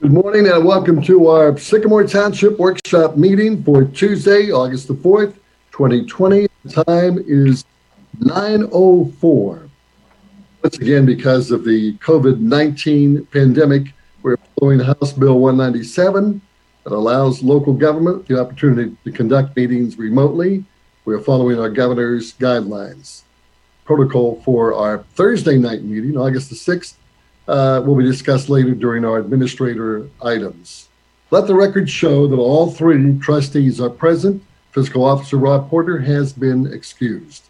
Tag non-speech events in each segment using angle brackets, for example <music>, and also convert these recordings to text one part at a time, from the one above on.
Good morning and welcome to our Sycamore Township Workshop meeting for Tuesday, August the 4th, 2020. The time is 9:04. Once again, because of the COVID-19 pandemic, we're following House Bill 197 that allows local government the opportunity to conduct meetings remotely. We're following our governor's guidelines. Protocol for our Thursday night meeting, August the 6th, uh, will be discussed later during our administrator items. Let the record show that all three trustees are present. Fiscal Officer Rob Porter has been excused.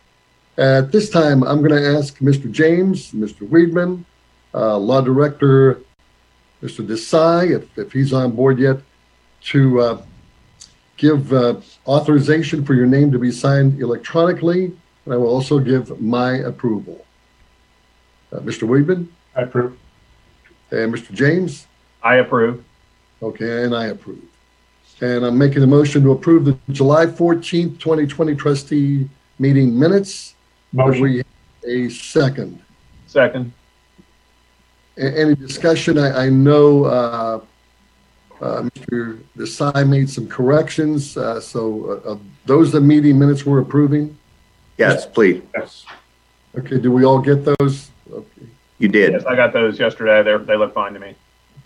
At this time, I'm going to ask Mr. James, Mr. Weedman, uh, Law Director Mr. Desai, if, if he's on board yet, to uh, give uh, authorization for your name to be signed electronically. And I will also give my approval. Uh, Mr. Weedman I approve. And Mr. James? I approve. Okay, and I approve. And I'm making a motion to approve the July 14th, 2020 trustee meeting minutes. Motion. we have a second? Second. A- Any discussion? I, I know uh, uh, Mr. Desai made some corrections, uh, so uh, uh, those the meeting minutes we're approving? Yes, please. Yes. Okay, do we all get those? Okay, You did. Yes, I got those yesterday. They they look fine to me.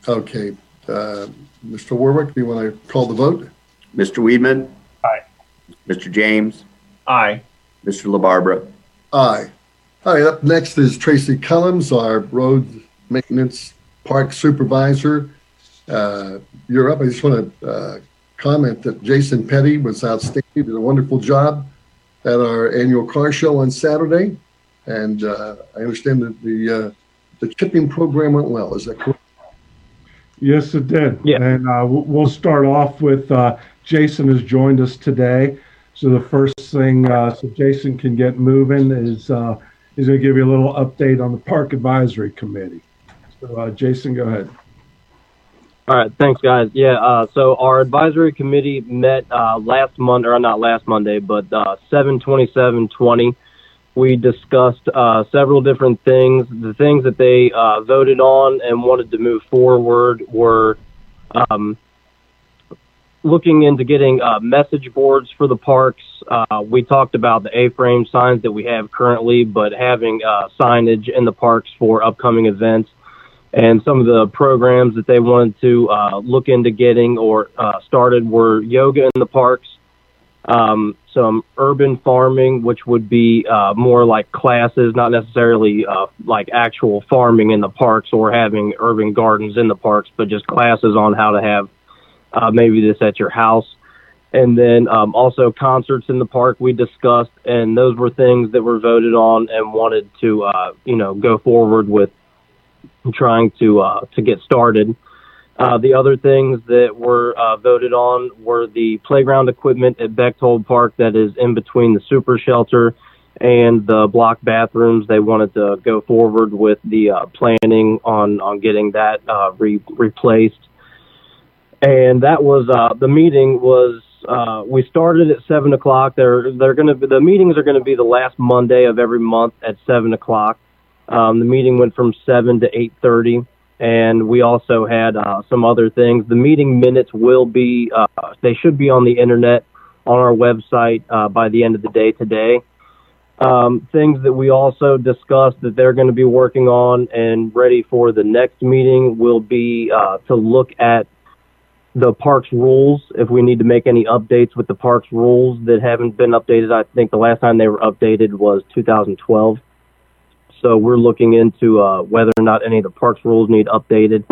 Okay. uh, Mr. Warwick, do you want to call the vote? Mr. Weedman? Aye. Mr. James? Aye. Mr. LaBarbera? Aye. All right, up next is Tracy Kellums, our road maintenance park supervisor. Uh, You're up. I just want to comment that Jason Petty was outstanding, did a wonderful job at our annual car show on Saturday. And uh, I understand that the, uh, the chipping program went well. Is that correct? Yes, it did. Yeah. And uh, we'll we'll start off with uh, Jason has joined us today. So the first thing, uh, so Jason can get moving, is uh, he's going to give you a little update on the Park Advisory Committee. So uh, Jason, go ahead. All right, thanks, guys. Yeah, uh, so our advisory committee met uh, last Monday, or not last Monday, but uh, 7 27 20. We discussed uh, several different things. The things that they uh, voted on and wanted to move forward were um, looking into getting uh, message boards for the parks. Uh, we talked about the A frame signs that we have currently, but having uh, signage in the parks for upcoming events and some of the programs that they wanted to uh, look into getting or uh, started were yoga in the parks, um, some urban farming, which would be uh, more like classes, not necessarily uh, like actual farming in the parks or having urban gardens in the parks, but just classes on how to have uh, maybe this at your house. And then um, also concerts in the park we discussed, and those were things that were voted on and wanted to, uh, you know, go forward with trying to uh, to get started. Uh, the other things that were uh, voted on were the playground equipment at Bechtold Park that is in between the super shelter and the block bathrooms. They wanted to go forward with the uh, planning on on getting that uh, re- replaced. And that was uh, the meeting was uh, we started at seven o'clock. They're they're going to the meetings are going to be the last Monday of every month at seven o'clock. Um, the meeting went from seven to eight thirty, and we also had uh, some other things. The meeting minutes will be uh, they should be on the internet on our website uh, by the end of the day today. Um, things that we also discussed that they're going to be working on and ready for the next meeting will be uh, to look at the parks rules if we need to make any updates with the parks rules that haven't been updated. I think the last time they were updated was 2012. So we're looking into uh, whether or not any of the parks rules need updated.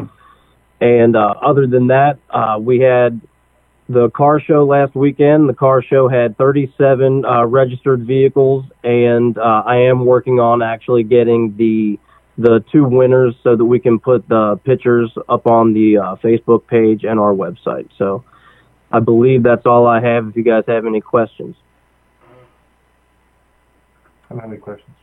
And uh, other than that, uh, we had the car show last weekend. The car show had 37 uh, registered vehicles, and uh, I am working on actually getting the the two winners so that we can put the pictures up on the uh, Facebook page and our website. So I believe that's all I have. If you guys have any questions. I don't have any questions.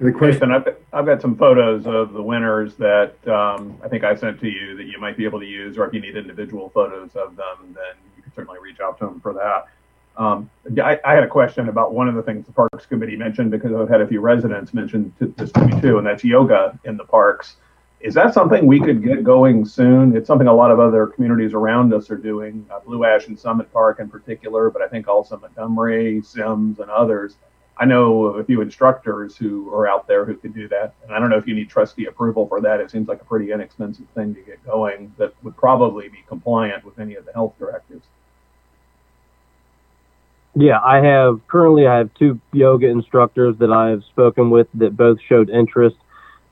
Any question I've, I've got some photos of the winners that um, I think I sent to you that you might be able to use, or if you need individual photos of them, then you can certainly reach out to them for that. Um, I, I had a question about one of the things the Parks Committee mentioned because I've had a few residents mention to, this to me too, and that's yoga in the parks. Is that something we could get going soon? It's something a lot of other communities around us are doing, uh, Blue Ash and Summit Park in particular, but I think also Montgomery, Symmes, and others. I know a few instructors who are out there who could do that. And I don't know if you need trustee approval for that. It seems like a pretty inexpensive thing to get going that would probably be compliant with any of the health directives. Yeah, I have currently I have two yoga instructors that I have spoken with that both showed interest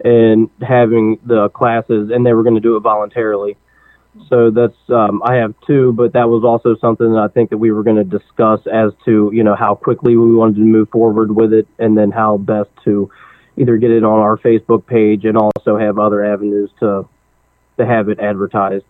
in having the classes and they were going to do it voluntarily. So that's um, I have two, but that was also something that I think that we were going to discuss as to you know how quickly we wanted to move forward with it, and then how best to either get it on our Facebook page and also have other avenues to to have it advertised.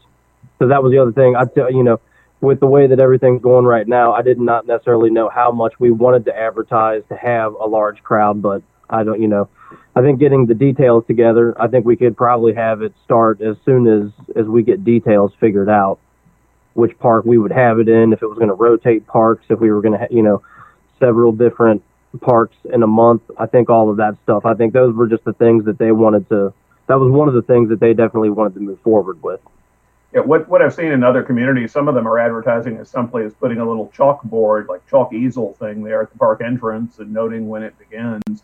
So that was the other thing. I you know with the way that everything's going right now, I did not necessarily know how much we wanted to advertise to have a large crowd, but I don't you know I think getting the details together, I think we could probably have it start as soon as as we get details figured out, which park we would have it in, if it was going to rotate parks, if we were going to, ha- you know, several different parks in a month. I think all of that stuff. I think those were just the things that they wanted to. That was one of the things that they definitely wanted to move forward with. Yeah, what, what I've seen in other communities, some of them are advertising as simply as putting a little chalkboard, like chalk easel thing there at the park entrance and noting when it begins.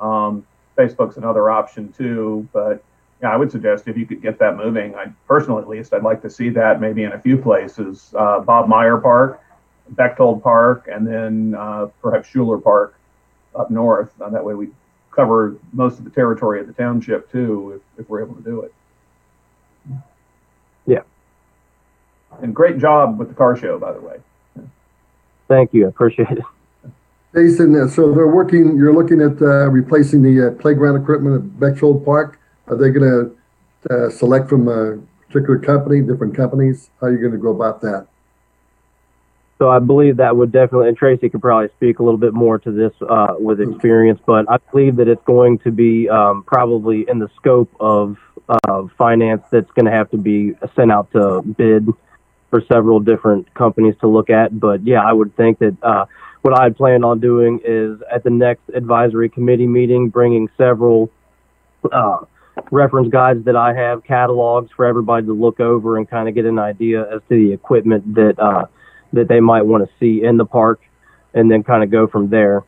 Um, Facebook's another option too, but yeah, I would suggest if you could get that moving. I personally, at least, I'd like to see that maybe in a few places. Uh, Bob Meyer Park, Bechtold Park, and then uh, perhaps Schuler Park up north. Uh, that way, we cover most of the territory of the township too, if, if we're able to do it. Yeah. And great job with the car show, by the way. Thank you. I appreciate it. Jason, uh, so they're working, you're looking at uh, replacing the uh, playground equipment at Bechtold Park. Are they going to uh, select from a particular company, different companies? How are you going to go about that? So I believe that would definitely, and Tracy could probably speak a little bit more to this uh, with experience, but I believe that it's going to be um, probably in the scope of uh, finance that's going to have to be sent out to bid for several different companies to look at. But yeah, I would think that uh, what I had planned on doing is at the next advisory committee meeting, bringing several uh, reference guides that I have, catalogs for everybody to look over and kind of get an idea as to the equipment that uh, that they might want to see in the park, and then kind of go from there.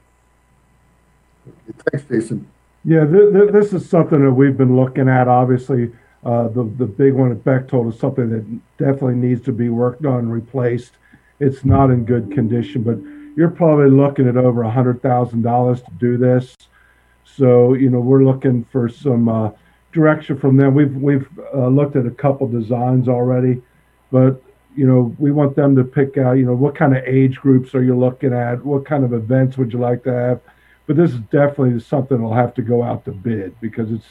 Thanks, Jason. Yeah, th- th- this is something that we've been looking at. Obviously, uh, the the big one at Bechtold is something that definitely needs to be worked on and replaced. It's not in good condition, but you're probably looking at over a hundred thousand dollars to do this. So you know we're looking for some uh, direction from them. We've we've uh, looked at a couple designs already, but you know we want them to pick out you know what kind of age groups are you looking at, what kind of events would you like to have. But this is definitely something that'll have to go out to bid because it's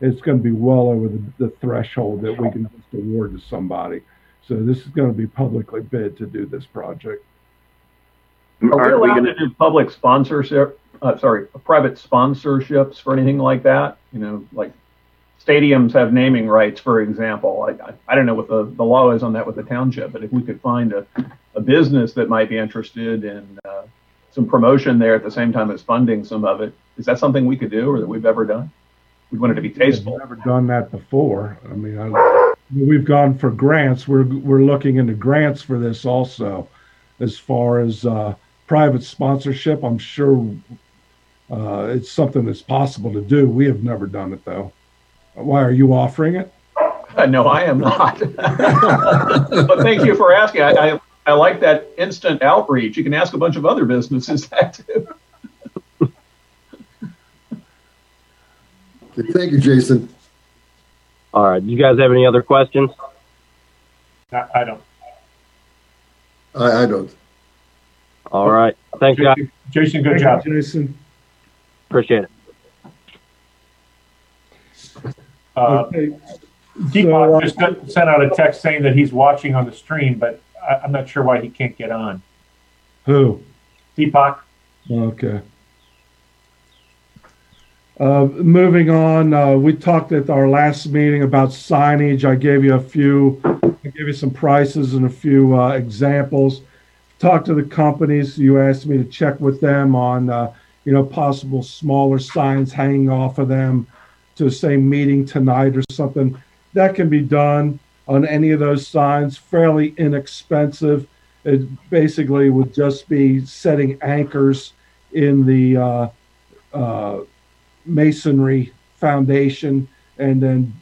it's going to be well over the, the threshold that we can just award to somebody. So this is going to be publicly bid to do this project. Are we Aren't we allowed gonna, to do public sponsorship, uh, sorry, private sponsorships for anything like that? You know, like stadiums have naming rights, for example. I, I, I don't know what the, the law is on that with the township, but if we could find a, a business that might be interested in uh, some promotion there at the same time as funding some of it, is that something we could do or that we've ever done? We want it to be We've tasteful. never done that before. I mean, I, we've gone for grants. We're we're looking into grants for this also, as far as uh, private sponsorship. I'm sure uh, it's something that's possible to do. We have never done it though. Why are you offering it? <laughs> no, I am not. <laughs> but thank you for asking. I, I, I like that instant outreach. You can ask a bunch of other businesses <laughs> that too. Thank you, Jason. All right. Do you guys have any other questions? I, I don't. I, I don't. All right. Thanks, guys. Jason, Jason, good Thank job. you, Jason. Appreciate it. Uh, Okay. Deepak So, uh, just got- sent out a text saying that he's watching on the stream, but I, I'm not sure why he can't get on. Who? Deepak, Okay. Uh, moving on, uh, we talked at our last meeting about signage. I gave you a few, I gave you some prices and a few uh, examples. Talked to the companies. You asked me to check with them on, uh, you know, possible smaller signs hanging off of them to say meeting tonight or something, that can be done on any of those signs, fairly inexpensive. It basically would just be setting anchors in the uh, uh, masonry foundation and then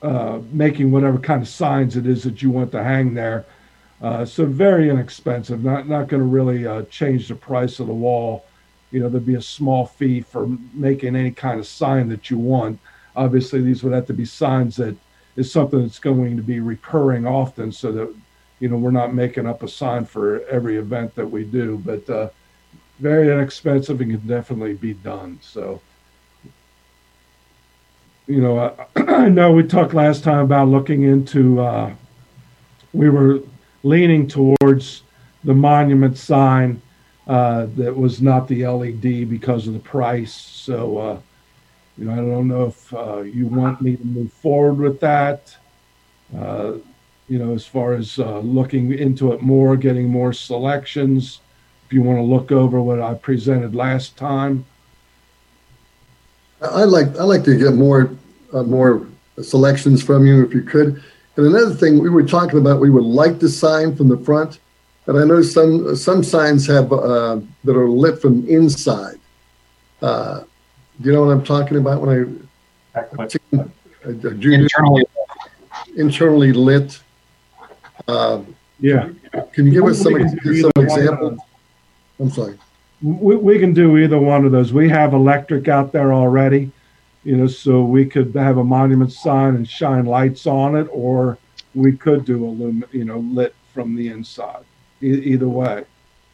uh, making whatever kind of signs it is that you want to hang there. Uh, so very inexpensive, not not going to really uh, change the price of the wall. You know, there'd be a small fee for making any kind of sign that you want. Obviously, these would have to be signs that is something that's going to be recurring often, so that you know we're not making up a sign for every event that we do. But uh, very inexpensive and can definitely be done. So you know, I, <clears throat> I know we talked last time about looking into, uh, we were leaning towards the monument sign uh, that was not the LED because of the price. So, uh, you know, I don't know if uh, you want me to move forward with that. Uh, you know, as far as uh, looking into it more, getting more selections. If you want to look over what I presented last time. I- I'd like, I'd like to get more, uh, more selections from you if you could. And another thing, we were talking about, we would like the sign from the front. And I know some, some signs have, uh, that are lit from inside. Uh, Do you know what I'm talking about when I, Backlit. a- a junior Internally, internally lit? Uh, Yeah. Can you give us some, We can do some either one of examples? I'm sorry. We, we can do either one of those. We have electric out there already, you know, so we could have a monument sign and shine lights on it, or we could do illum, you know, lit from the inside. E- either way.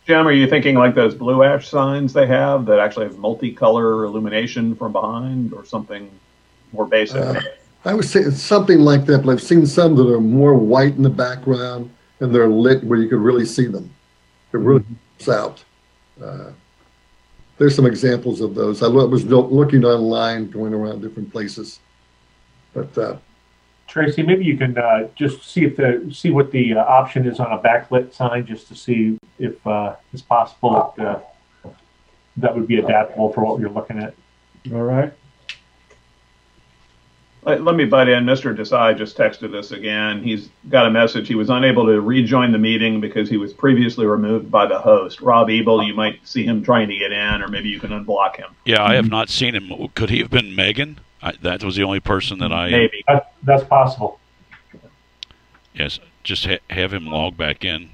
Jim, are you thinking like those blue ash signs they have that actually have multicolor illumination from behind or something more basic? Uh, I would say it's something like that, but I've seen some that are more white in the background and they're lit where you could really see them. It really pops out. Uh, There's some examples of those. I was looking online, going around different places. But uh, Tracy, maybe you can uh, just see if the see what the uh, option is on a backlit sign, just to see if uh, it's possible that, uh, that would be adaptable for what you're looking at. All right. Let, let me butt in. Mr. Desai just texted us again. He's got a message. He was unable to rejoin the meeting because he was previously removed by the host. Rob Ebel, you might see him trying to get in, or maybe you can unblock him. Yeah, I have not seen him. Could he have been Megan? I, that was the only person that I. Maybe. That, that's possible. Yes, just ha- have him log back in.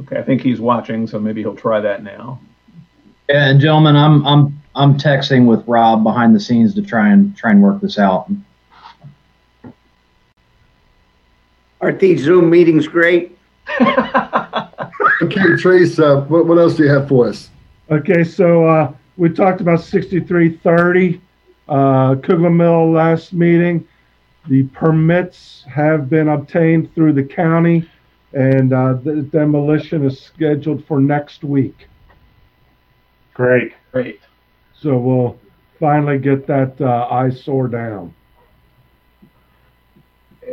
Okay, I think he's watching, so maybe he'll try that now. yeah, and gentlemen, I'm I'm I'm texting with Rob behind the scenes to try and try and work this out. Aren't these Zoom meetings great? <laughs> okay, Trace, uh, what, what else do you have for us? Okay, so uh, we talked about 6330 uh, Kugler Mill last meeting. The permits have been obtained through the county, and uh, the demolition is scheduled for next week. Great. Great. So we'll finally get that uh, eyesore down.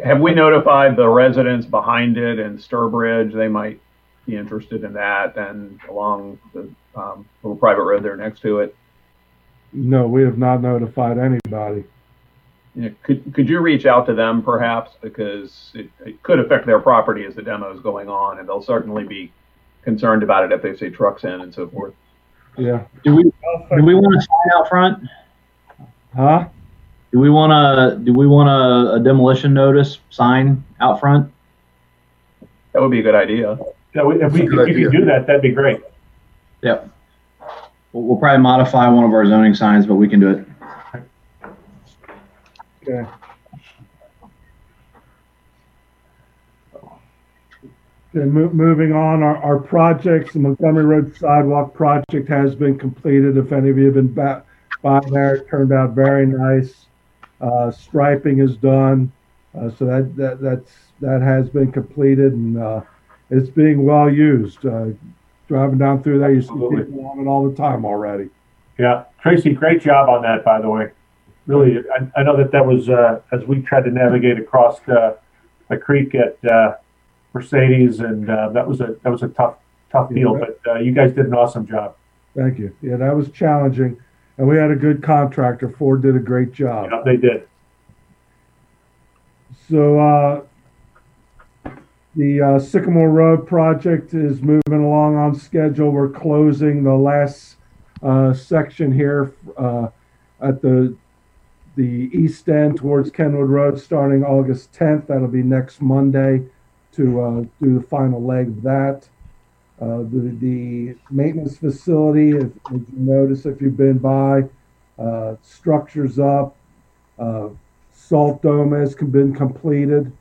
Have we notified the residents behind it in Sturbridge? They might be interested in that and along the um, little private road there next to it. No, we have not notified anybody. You know, could, could you reach out to them perhaps? Because it, it could affect their property as the demo is going on, and they'll certainly be concerned about it if they see trucks in and so forth. Yeah. Do we do we want to sign out front? Huh? Do we want to do we want a, a demolition notice sign out front? That would be a good idea. Yeah, we- if we That's a if you could do that, that'd be great. Yep. We'll, we'll probably modify one of our zoning signs, but we can do it. Okay. Okay, mo- moving on, our, our projects, the Montgomery Road Sidewalk Project has been completed. If any of you have been back by there, it turned out very nice. Uh, striping is done, uh, so that, that, that's, that has been completed and, uh, it's being well used. Uh, driving down through there, you see Absolutely. people on it all the time already. Yeah, Tracy, great job on that, by the way. Really, I, I know that that was uh, as we tried to navigate across the, the creek at uh, Mercedes, and uh, that was a that was a tough tough deal. But uh, you guys did an awesome job. Thank you. Yeah, that was challenging. and we had a good contractor. Ford did a great job. Yeah, they did. So uh, the uh, Sycamore Road project is moving along on schedule. We're closing the last uh, section here uh, at the the east end towards Kenwood Road, starting August 10th. That'll be next Monday to uh, do the final leg of that. Uh, the, the maintenance facility, if, if you notice, if you've been by, uh, structures up, uh, salt dome has been completed.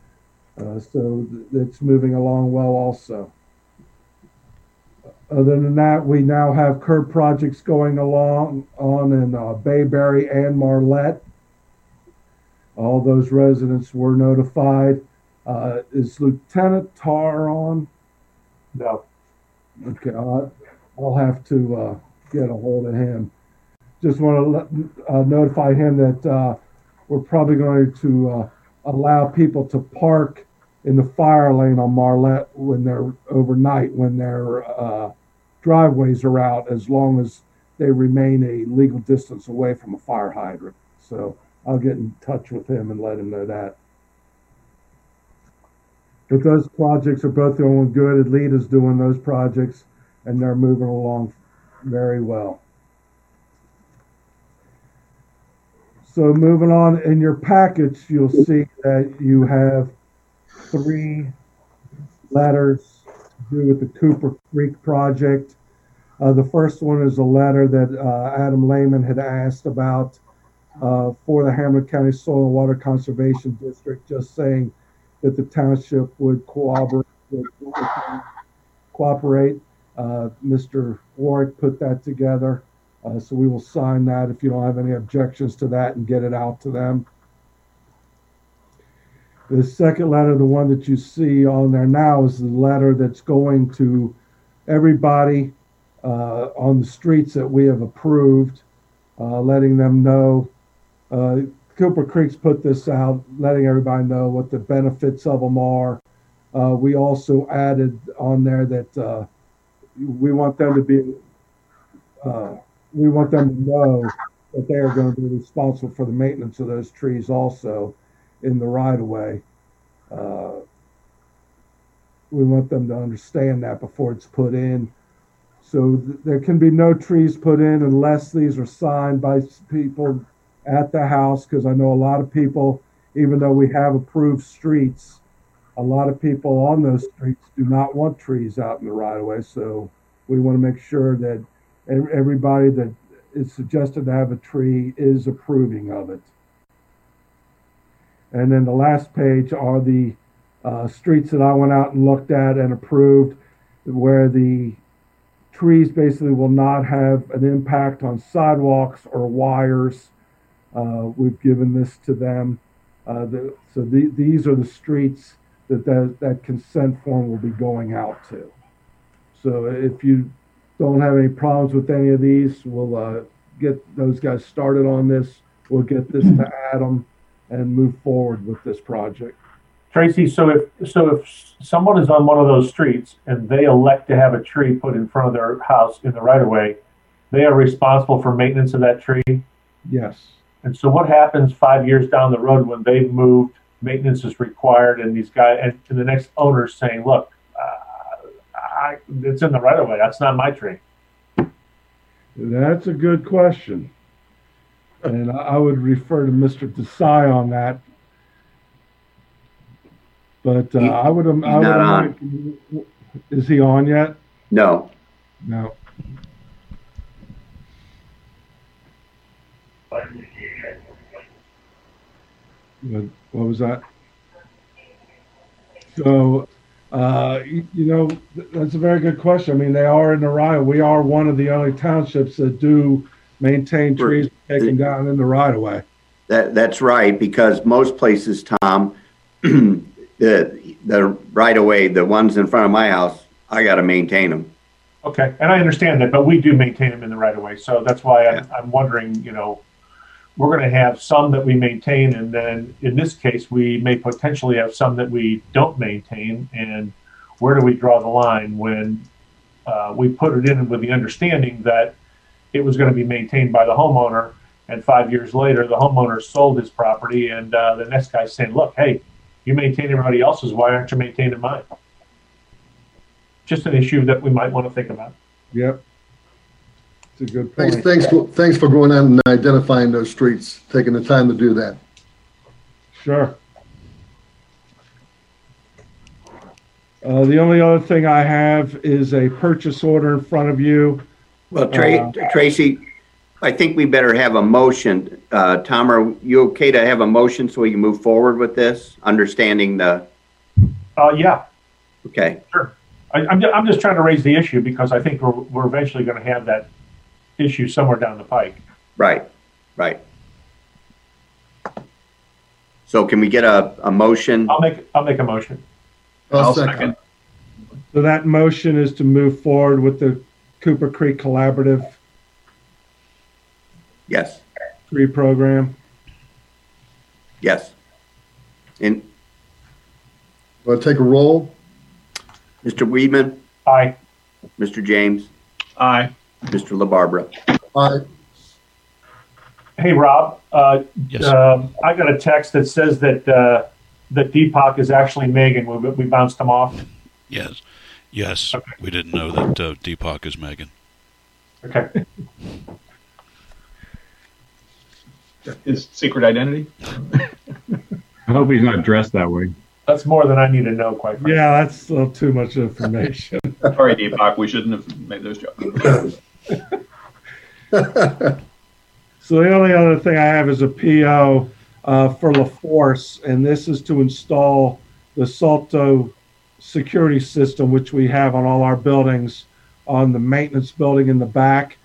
Uh, so th- it's moving along well also. Other than that, we now have curb projects going along on in uh, Bayberry and Marlette. All those residents were notified. Uh, is Lieutenant Tar on? No. Okay, I'll, I'll have to uh, get a hold of him. Just want to let, uh, notify him that uh, we're probably going to uh, allow people to park in the fire lane on Marlette when they're overnight, when their uh, driveways are out, as long as they remain a legal distance away from a fire hydrant. So I'll get in touch with him and let him know that. But those projects are both doing good. Alita's doing those projects, and they're moving along very well. So moving on in your package, you'll see that you have three letters to do with the Cooper Creek project. Uh, the first one is a letter that uh, Adam Lehman had asked about uh, for the Hamilton County Soil and Water Conservation District, just saying that the township would cooperate. Cooperate. Uh, Mr. Warwick put that together, uh, so we will sign that if you don't have any objections to that and get it out to them. The second letter, the one that you see on there now, is the letter that's going to everybody uh, on the streets that we have approved, uh, letting them know. Cooper Creek's put this out, letting everybody know what the benefits of them are. Uh, we also added on there that uh, we want them to be, uh, we want them to know that they are going to be responsible for the maintenance of those trees also in the right of way. Uh, we want them to understand that before it's put in. So th- there can be no trees put in unless these are signed by people at the house. Because I know a lot of people, even though we have approved streets, a lot of people on those streets do not want trees out in the right of way. So we want to make sure that everybody that is suggested to have a tree is approving of it. And then the last page are the uh, streets that I went out and looked at and approved, where the trees basically will not have an impact on sidewalks or wires. Uh, we've given this to them. Uh, the, so the, these are the streets that, that that consent form will be going out to. So if you don't have any problems with any of these, we'll uh, get those guys started on this. We'll get this to <clears throat> Adam and move forward with this project. Tracy, so if so if someone is on one of those streets and they elect to have a tree put in front of their house in the right of way, they are responsible for maintenance of that tree. Yes. And so what happens five years down the road when they've moved, maintenance is required, and these guys and, and the next owner's saying, "Look, uh, I, it's in the right of way. That's not my tree." That's a good question. And I I would refer to Mr. Desai on that. But uh, He- I would, I would. not on. Is he on yet? No, No. What, what was that? So, uh, you, you know, that's a very good question. I mean, they are in the right. We are one of the only townships that do maintain trees taken down in the right of way. that, that's right, because most places, Tom, <clears throat> the, the right of way, the ones in front of my house, I gotta maintain them. Okay, and I understand that, but we do maintain them in the right of way, so that's why I'm, I'm wondering, you know, we're going to have some that we maintain, and then in this case, we may potentially have some that we don't maintain, and where do we draw the line when uh, we put it in with the understanding that it was going to be maintained by the homeowner. And five years later, the homeowner sold his property, and uh, the next guy's saying, "Look, hey, you maintain everybody else's. Why aren't you maintaining mine?" Just an issue that we might want to think about. Yep. It's a good Thanks, point. thanks, for- thanks for going out and identifying those streets, taking the time to do that. Sure. Uh, the only other thing I have is a purchase order in front of you. Well, Tra- Tracy, I think we better have a motion. Uh, Tom, are you okay to have a motion so we can move forward with this, understanding the, Uh, yeah, okay, I, I'm, ju- I'm just trying to raise the issue because I think we're, we're eventually going to have that issue somewhere down the pike. right, right. So can we get a, a motion? I'll make I'll make a motion. I'll second. So that motion is to move forward with the Cooper Creek Collaborative Yes, tree program. yes. And Want to take a roll? Mr. Weedman, Aye. Mr. James, Aye. Mr. LaBarbera. Aye. Hey Rob, uh, Yes. um, I got a text that says that uh, that Deepak is actually Megan. We, we bounced him off. Yes. Yes. We didn't know that uh, Deepak is Megan. Okay. His secret identity? <laughs> I hope he's not dressed that way. That's more than I need to know, quite frankly. Yeah, that's a little too much information. Sorry, Deepak, we shouldn't have made those jokes. <laughs> <laughs> So the only other thing I have is a PO uh, for La Force, and this is to install the Salto security system, which we have on all our buildings, on the maintenance building in the back.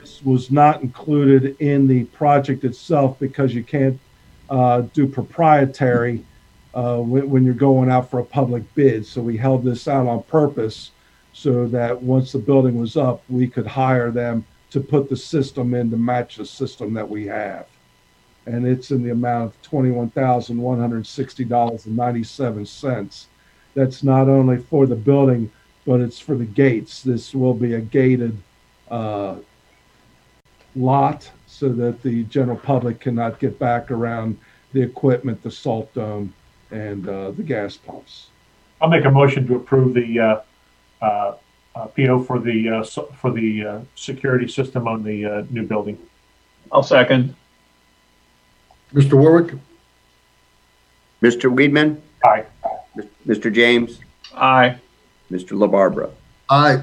This was not included in the project itself because you can't uh, do proprietary uh, when, when you're going out for a public bid. So we held this out on purpose so that once the building was up, we could hire them to put the system in to match the system that we have. And it's in the amount of twenty-one thousand, one hundred and sixty dollars and ninety-seven cents. That's not only for the building, but it's for the gates. This will be a gated, uh, lot so that the general public cannot get back around the equipment, the salt dome, and, uh, the gas pumps. I'll make a motion to approve the uh, PO for the uh, so- for the uh, security system on the uh, new building. I'll second. Mr. Warwick? Mr. Weedman, Aye. Mr. James, Aye. Mr. LaBarbera. Aye.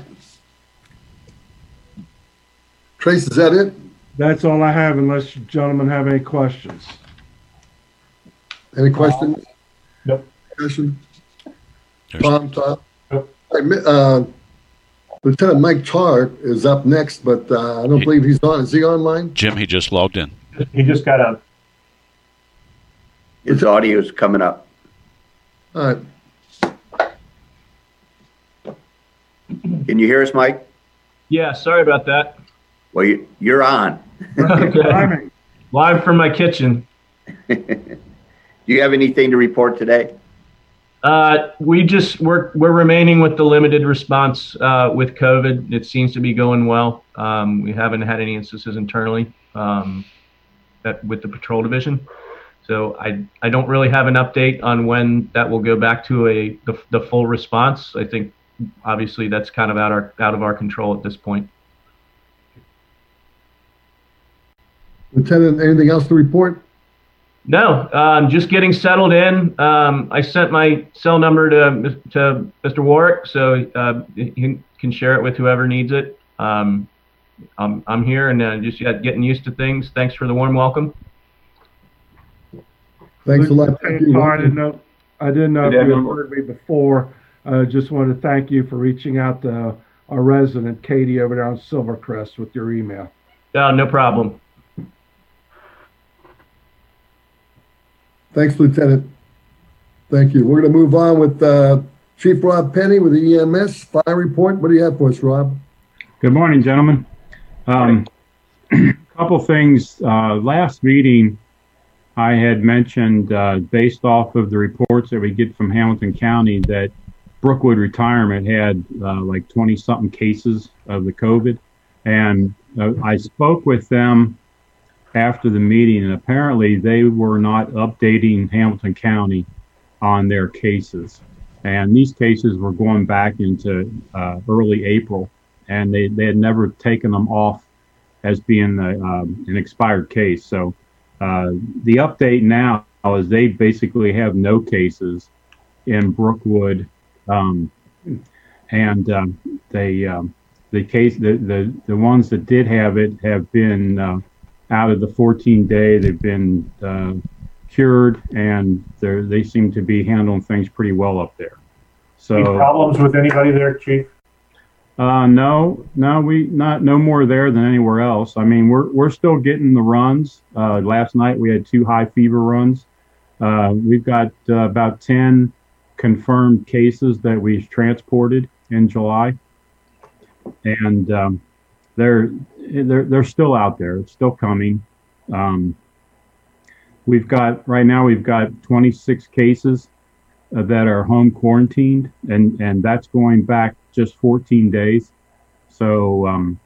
Trace, is that it? That's all I have unless you gentlemen have any questions. Any questions? Nope. Discussion? Tom, Tom? Nope. Uh, Lieutenant Mike Tar is up next, but uh, I don't believe he's on. Is he online? Jim, he just logged in. He just got a His audio's coming up. All right. Can you hear us, Mike? Yeah, sorry about that. Well, you, you're on. Timing. Live from my kitchen. <laughs> Do you have anything to report today? Uh, we just we're we're remaining with the limited response uh, with COVID. It seems to be going well. Um, we haven't had any instances internally um, that with the patrol division. So I I don't really have an update on when that will go back to a the, the full response. I think obviously that's kind of out our out of our control at this point. Lieutenant, anything else to report? No, um, just getting settled in. Um, I sent my cell number to to Mr. Warwick, so uh, he can share it with whoever needs it. Um, I'm I'm here and uh, just yeah, getting used to things. Thanks for the warm welcome. Thanks a lot. Thank you. I didn't know, I didn't know if you had heard me before. I just wanted to thank you for reaching out to our resident Katie over there on Silvercrest with your email. Uh, no problem. Thanks, Lieutenant. Thank you. We're going to move on with uh, Chief Rob Penny with the EMS fire report. What do you have for us, Rob? Good morning, gentlemen. Um, <clears throat> couple things. Uh, last meeting, I had mentioned, uh, based off of the reports that we get from Hamilton County, that Brookwood Retirement had uh, like 20 something cases of the COVID. And uh, I spoke with them after the meeting, and apparently they were not updating Hamilton County on their cases. And these cases were going back into uh, early April, and they, they had never taken them off as being a, um, an expired case. So uh, the update now is they basically have no cases in Brookwood, um, and um, they um, the case the, the the ones that did have it have been uh, out of the 14 day they've been uh, cured and they they seem to be handling things pretty well up there. Any So problems with anybody there, chief? uh, no, no, we not no more there than anywhere else. I mean, we're we're still getting the runs. Uh, last night we had two high fever runs. Uh, we've got uh, about ten confirmed cases that we've transported in July, and um, they're they're they're still out there. It's still coming. Um, we've got right now we've got 26 cases uh, that are home quarantined, and and that's going back just 14 days. So um,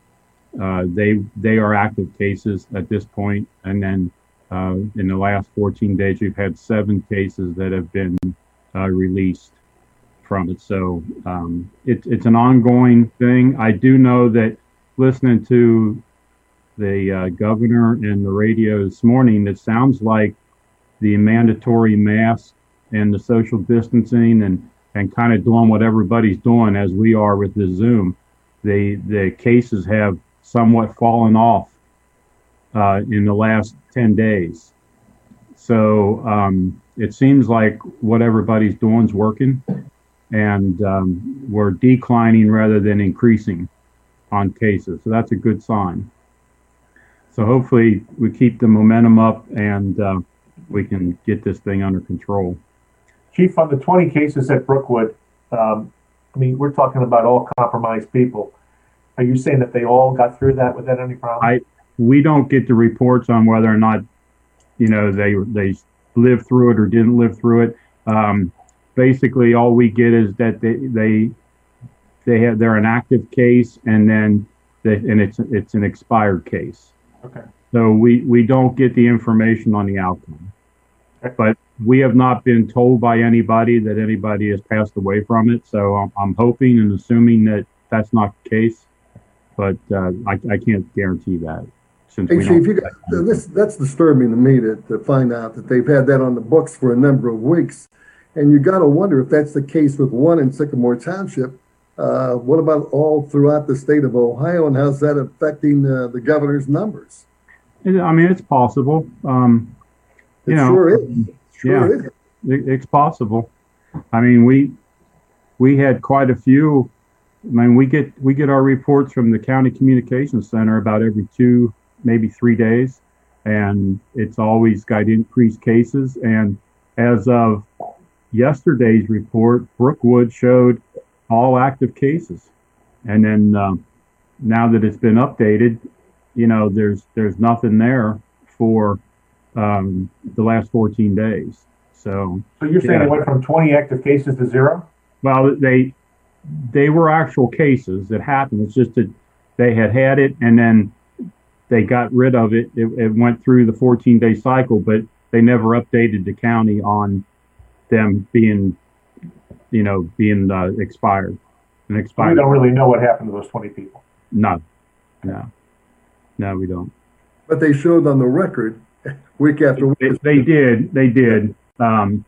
uh, they they are active cases at this point, and then uh, in the last 14 days, we've had seven cases that have been uh, released from it. So um, it, it's an ongoing thing. I do know that listening to the uh, governor and the radio this morning, it sounds like the mandatory mask and the social distancing and and kind of doing what everybody's doing as we are with the Zoom. The the cases have somewhat fallen off uh, in the last ten days. So um, it seems like what everybody's doing is working, and um, we're declining rather than increasing on cases. So that's a good sign. So hopefully we keep the momentum up and uh, we can get this thing under control. Chief, on the 20 cases at Brookwood, um, I mean, we're talking about all compromised people. Are you saying that they all got through that without any problem? I we don't get the reports on whether or not you know they they lived through it or didn't live through it. Um, basically, all we get is that they they they have they're an active case and then they, and it's it's an expired case. Okay. So we we don't get the information on the outcome. Okay. But we have not been told by anybody that anybody has passed away from it. So I'm, I'm hoping and assuming that that's not the case. But uh, I, I can't guarantee that since Hey, we Chief, don't. you got, this, that's disturbing to me to, to find out that they've had that on the books for a number of weeks. And you gotta wonder if that's the case with one in Sycamore Township. Uh, what about all throughout the state of Ohio and how's that affecting uh, the governor's numbers? I mean, it's possible. Um, It You know, sure is. Sure is. it, it's possible. I mean, we we had quite a few. I mean, we get we get our reports from the county communications center about every two, maybe three days, and it's always got increased cases. And as of yesterday's report, Brookwood showed all active cases, and then um, now that it's been updated, you know, there's there's nothing there for um, the last 14 days. So, So you're saying Yeah. it went from 20 active cases to zero? well, they they were actual cases that happened. It's just that they had had it and then they got rid of it. It, it went through the 14 day cycle, but they never updated the county on them being, you know, being uh, expired. And expired. We don't really know what happened to those 20 people. No, no, no, we don't. But they showed on the record week after week. they did, they did. Um,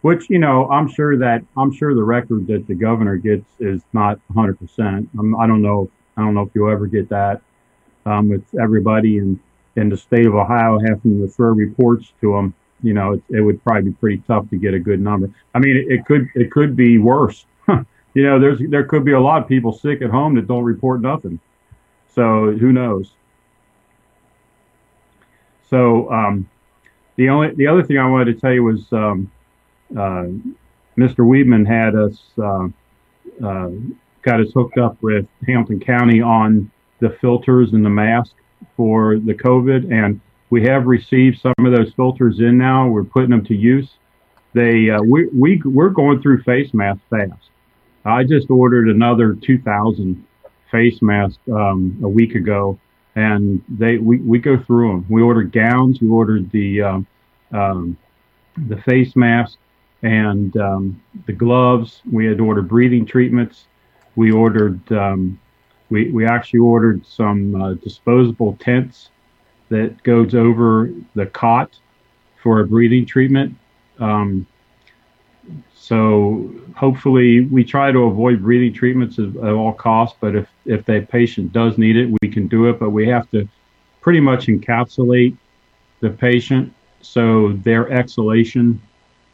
which you know, I'm sure that I'm sure the record that the governor gets is not 100. percent I don't know. I don't know if you'll ever get that um, with everybody in in the state of Ohio having to throw reports to them. You know, it, it would probably be pretty tough to get a good number. I mean, it, it could it could be worse. <laughs> you know, there's there could be a lot of people sick at home that don't report nothing. So who knows? So um, the only the other thing I wanted to tell you was um, uh, Mr. Weedman had us uh, uh, got us hooked up with Hamilton County on the filters and the mask for the COVID, and we have received some of those filters in now. We're putting them to use. They uh, we we we're going through face masks fast. I just ordered another 2,000 face masks um, a week ago, and they we, we go through them. We ordered gowns, we ordered the um, um, the face mask and um, the gloves. We had ordered breathing treatments. We ordered um, we we actually ordered some uh, disposable tents that goes over the cot for a breathing treatment. Um, so hopefully we try to avoid breathing treatments at, all costs, but if, if the patient does need it, we can do it, but we have to pretty much encapsulate the patient so their exhalation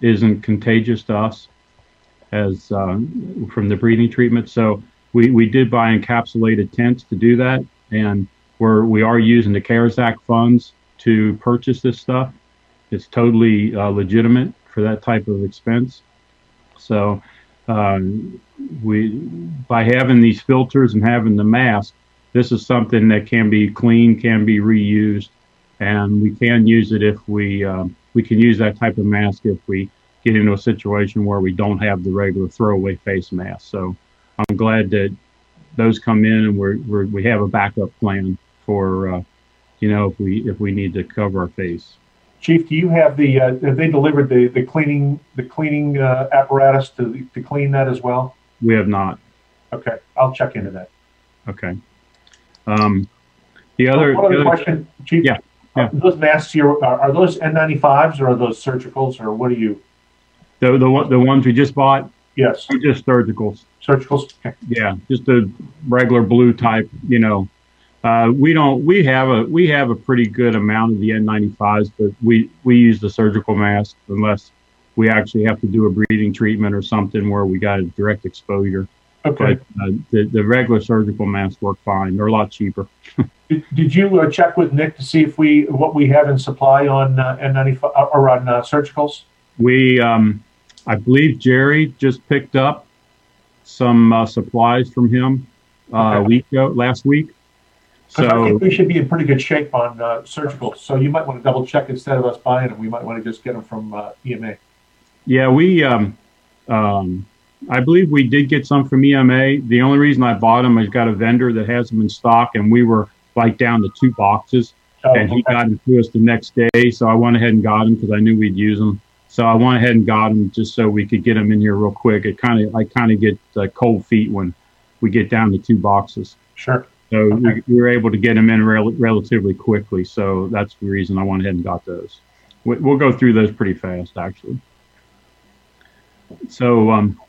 isn't contagious to us as uh, from the breathing treatment. So we, we did buy encapsulated tents to do that, and we're we are using the CARES Act funds to purchase this stuff. It's totally uh, legitimate for that type of expense. So um, we by having these filters and having the mask, this is something that can be clean, can be reused, and we can use it if we um, we can use that type of mask if we get into a situation where we don't have the regular throwaway face mask. So I'm glad that those come in and we're, we're we have a backup plan for uh, you know if we if we need to cover our face. Chief, do you have the, uh, have they delivered the, the cleaning, the cleaning, uh, apparatus to, to clean that as well? We have not. Okay, I'll check into that. Okay. Um, the other, One the other other- question, Chief? Yeah, yeah. Are Those masks here, are, are those N95s or are those surgicals or what are you? the the one- the ones we just bought, Yes, just surgicals. surgicals? Okay. Yeah, just a regular blue type. You know, uh, we don't. We have a we have a pretty good amount of the N95s, but we we use the surgical mask unless we actually have to do a breathing treatment or something where we got a direct exposure. Okay. But uh, the the regular surgical masks work fine. They're a lot cheaper. <laughs> Did, did you uh, check with Nick to see if we, what we have in supply on uh, N95 uh, or on uh, surgicals? We, um, I believe Jerry just picked up some uh, supplies from him uh, a week ago, last week. 'Cause I So think we should be in pretty good shape on uh, surgicals. So you might want to double check instead of us buying them. We might want to just get them from uh, EMA. yeah, we, um, um, I believe we did get some from EMA. The only reason I bought them, is got a vendor that has them in stock, and we were like down to two boxes, Oh, and he got them to us the next day. So I went ahead and got them because I knew we'd use them. So I went ahead and got them just so we could get them in here real quick. It kind of, I kind of get uh, cold feet when we get down to two boxes. Sure. So Okay. we, we were able to get them in rel- relatively quickly. So that's the reason I went ahead and got those. We, we'll go through those pretty fast, actually. So um,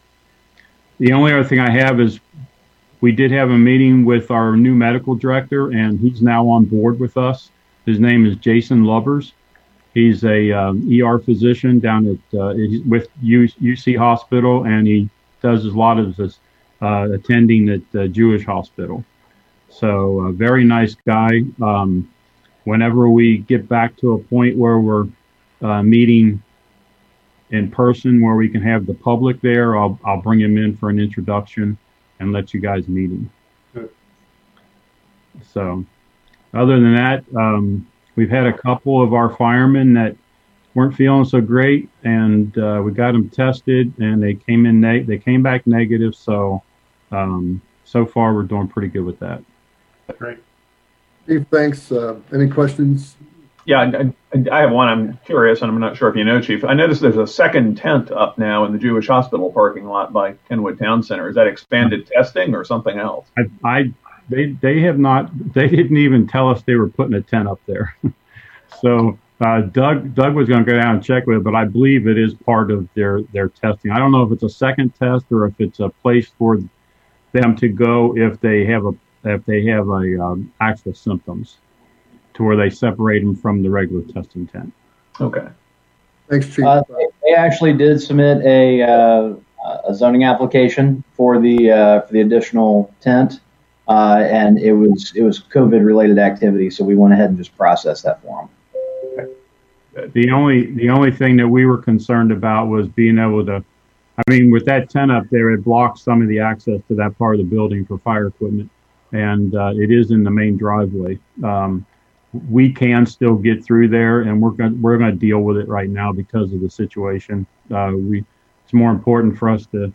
the only other thing I have is we did have a meeting with our new medical director, and he's now on board with us. His name is Jason Lovers. He's a um, ER physician down at uh, with UC Hospital, and he does a lot of his uh, attending at uh, Jewish Hospital. So a very nice guy. Um, whenever we get back to a point where we're uh, meeting in person, where we can have the public there, I'll I'll bring him in for an introduction and let you guys meet him. Good. So, other than that, um, we've had a couple of our firemen that weren't feeling so great, and uh, we got them tested, and they came in neg- they came back negative. So, um, so far we're doing pretty good with that. Great. Chief, thanks. Uh, any questions? Yeah, I, I- I have one. I'm curious, and I'm not sure if you know, Chief. I noticed there's a second tent up now in the Jewish Hospital parking lot by Kenwood Town Center. Is that expanded testing or something else? I, I they they have not they didn't even tell us they were putting a tent up there. <laughs> so uh, Doug Doug was going to go down and check with it, but I believe it is part of their their testing. I don't know if it's a second test or if it's a place for them to go if they have a if they have a um, actual symptoms to where they separate them from the regular testing tent. Okay. Thanks, Chief. Uh, they, they actually did submit a, uh, a zoning application for the uh, for the additional tent, uh, and it was it was COVID related activity, so we went ahead and just processed that for them. Okay. The only the only thing that we were concerned about was being able to, I mean, with that tent up there, it blocks some of the access to that part of the building for fire equipment, and uh, it is in the main driveway. Um, we can still get through there, and we're going we're going to deal with it right now because of the situation. Uh, we it's more important for us to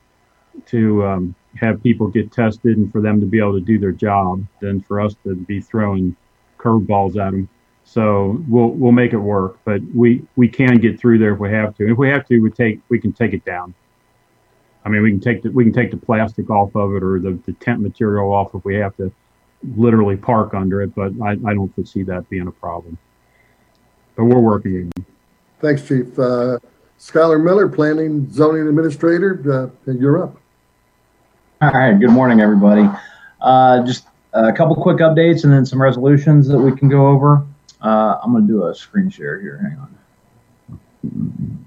to um, have people get tested and for them to be able to do their job than for us to be throwing curveballs at them. So we'll we'll make it work, but we we can get through there if we have to. If we have to, we take we can take it down. I mean, we can take the we can take the plastic off of it or the, the tent material off if we have to literally park under it. But I, I don't foresee that being a problem. But we're working. Thanks, Chief. Uh, Skylar Miller, Planning Zoning Administrator, uh, you're up. All right. Good morning, everybody. Uh, just a couple quick updates and then some resolutions that we can go over. Uh, I'm going to do a screen share here. Hang on.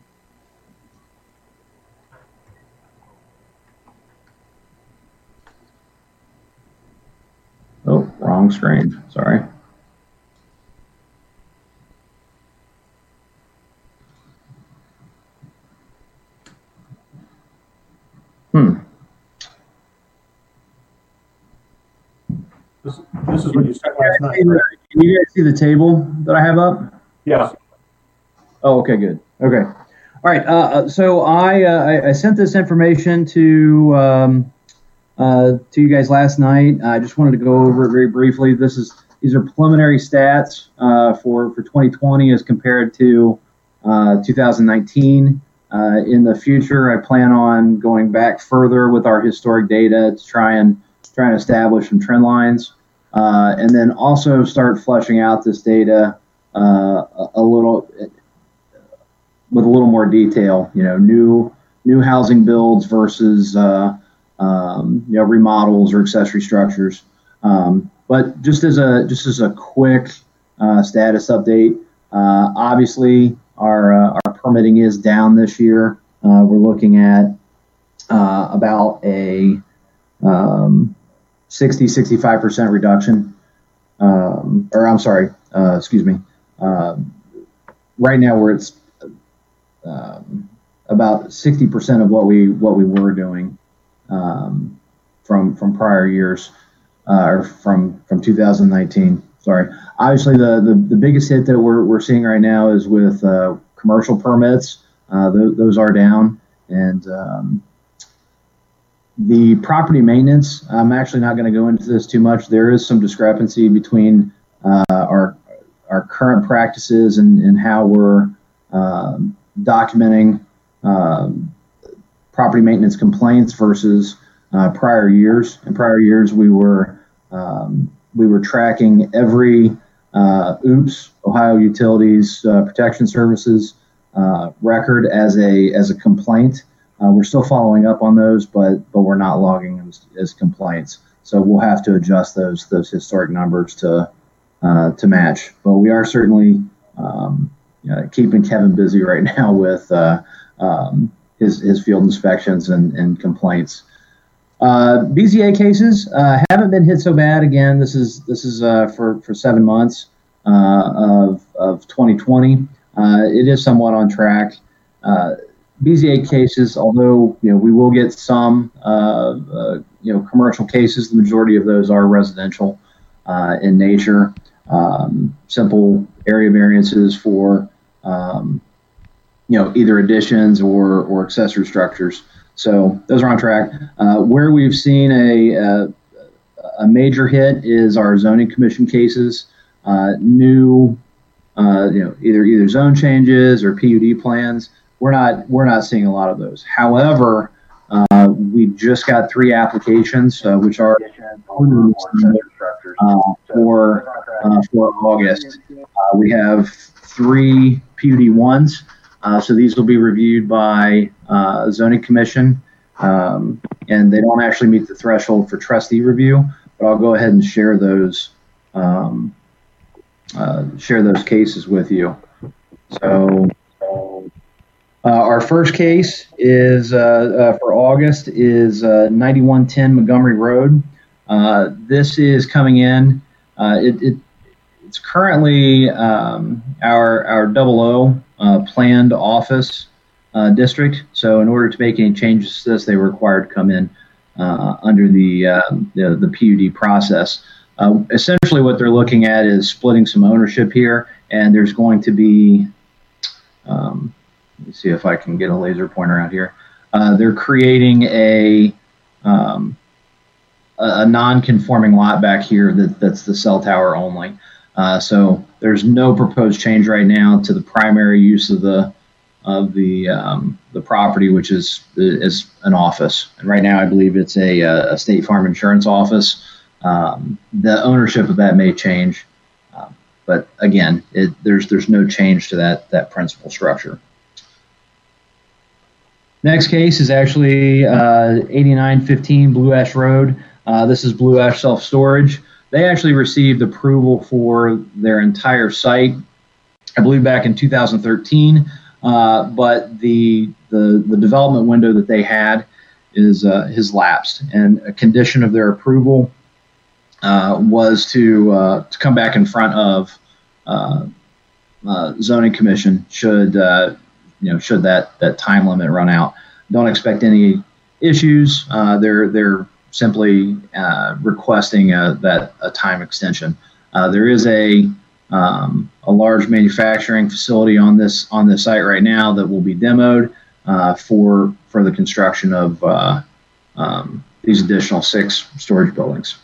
Oh, wrong screen. Sorry. Hmm. This, this is what you said last night. Can you guys see the table that I have up? Yeah. Oh, okay, good. Okay. All right. Uh, uh, so I, uh, I I sent this information to um, uh, to you guys last night. I just wanted to go over it very briefly. This is these are preliminary stats uh, for for 2020 as compared to uh, 2019. Uh, in the future, I plan on going back further with our historic data to try and try and establish some trend lines, uh, and then also start fleshing out this data a, a little with a little more detail. You know, new new housing builds versus uh, um, you know remodels or accessory structures. Um, but just as a just as a quick uh, status update, uh, obviously our uh, our permitting is down this year. Uh, we're looking at uh, about a um, 60 65 percent reduction. Um, or I'm sorry, uh, excuse me. Um, right now, we're at um, about 60% of what we what we were doing um, from from prior years uh, or from from 2019. Sorry. Obviously, the, the, the biggest hit that we're, we're seeing right now is with uh, commercial permits. Uh, th- those are down, and um, the property maintenance. I'm actually not going to go into this too much. There is some discrepancy between uh, our our current practices and, and how we're um, documenting um, property maintenance complaints versus uh, prior years. In prior years, we were um, we were tracking every uh, OUPS Ohio Utilities uh, Protection Services uh, record as a as a complaint. Uh, we're still following up on those, but but we're not logging them as, as complaints. So we'll have to adjust those those historic numbers to uh, to match. But we are certainly um, you know, keeping Kevin busy right <laughs> now with um, his, his field inspections and, and complaints. Uh, BZA cases uh, haven't been hit so bad. Again, this is this is uh, for for seven months uh, of of 2020. Uh, it is somewhat on track. BZA cases, although you know we will get some you know commercial cases, the majority of those are residential in nature. Um, simple area variances for um, you know either additions or or accessory structures. So those are on track. Uh, where we've seen a, a, a major hit is our zoning commission cases. Uh, new, uh, you know, either either zone changes or PUD plans. We're not we're not seeing a lot of those. However, uh, we just got three applications, uh, which are uh, for uh, for August. Uh, we have three PUD ones, uh, so these will be reviewed by uh, zoning commission, um, and they don't actually meet the threshold for trustee review. But I'll go ahead and share those um, uh, share those cases with you. So. Uh, our first case is uh, uh, for August is 9110 Montgomery Road. this is coming in. It, it, it's currently um, our our double O uh, planned office uh, district. So in order to make any changes to this, they were required to come in uh, under the, um, the, the PUD process. essentially, what they're looking at is splitting some ownership here, and there's going to be um, let me see if I can get a laser pointer out here. Uh, they're creating a um, a, non-conforming lot back here that, that's the cell tower only. Uh, so there's no proposed change right now to the primary use of the of the um, the property, which is is an office. And right now, I believe it's a, a State Farm Insurance office. Um, the ownership of that may change, um, but again, it, there's there's no change to that that principal structure. Next case is actually uh, 8915 Blue Ash Road. Uh, this is Blue Ash Self Storage. They actually received approval for their entire site, I believe back in 2013. Uh, but the, the the development window that they had is uh, has lapsed, and a condition of their approval uh, was to uh, to come back in front of uh, uh, zoning commission should you know should that that time limit run out. Don't expect any issues. they're they're simply requesting that a time extension. there is a um, a large manufacturing facility on this on this site right now that will be demoed uh, for for the construction of uh, um, these additional six storage buildings.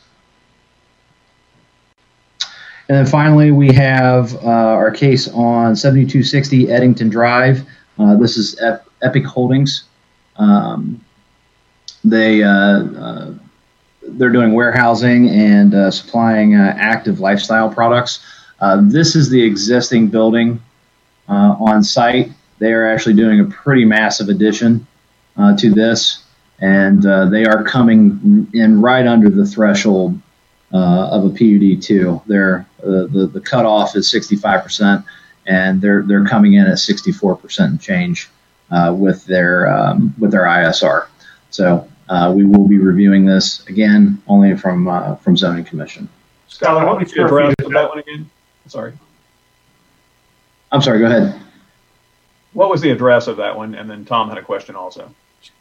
And then finally, we have uh, our case on 7260 Eddington Drive. Uh, this is Ep- Epic Holdings. Um, they uh, uh, they're doing warehousing and supplying active lifestyle products. Uh, this is the existing building uh, on site. They are actually doing a pretty massive addition uh, to this, and uh, they are coming in right under the threshold uh, of a PUD two. They're, the the cutoff is 65 percent, and they're they're coming in at 64 percent change with their um, with their ISR. So we will be reviewing this again only from from zoning commission. Skylar, how many square feet is that that? one again? Sorry. I'm sorry. Go ahead. What was the address of that one? And then Tom had a question also.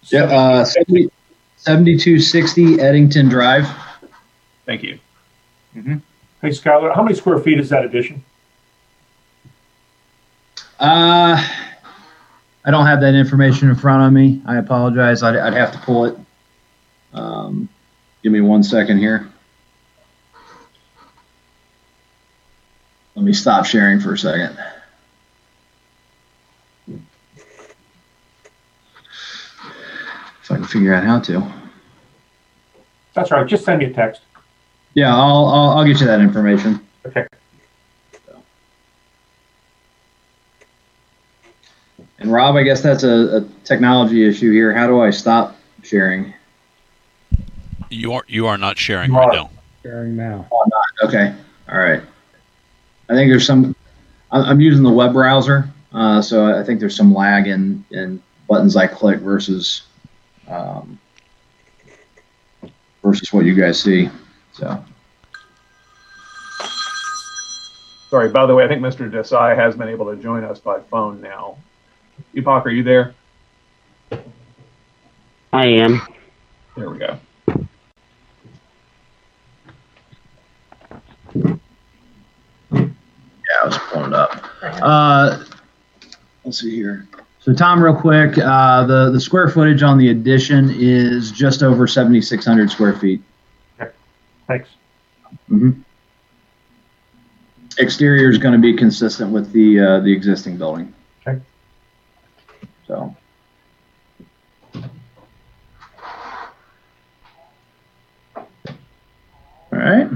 Yeah, uh, 70, 7260 Eddington Drive. Thank you. Hey, Skylar, how many square feet is that addition? Uh, I don't have that information in front of me. I apologize. I'd, I'd have to pull it. Um, give me one second here. Let me stop sharing for a second. If I can figure out how to. That's right. Just send me a text. Yeah, I'll, I'll, I'll get you that information. Okay. And Rob, I guess that's a, a technology issue here. How do I stop sharing? You are you are not sharing You right now. Sharing now. Okay, all right. I think there's some. I- I'm using the web browser, uh, so I think there's some lag in in buttons I click versus um, versus what you guys see. So Sorry, by the way, I think Mr. Desai has been able to join us by phone now. Deepak, are you there? I am. There we go. I was pulling it up. Uh, let's see here. So Tom, real quick, uh, the the square footage on the addition is just over 7,600 square feet. Thanks. hmm Exterior is going to be consistent with the uh, the existing building. Okay. So. All right.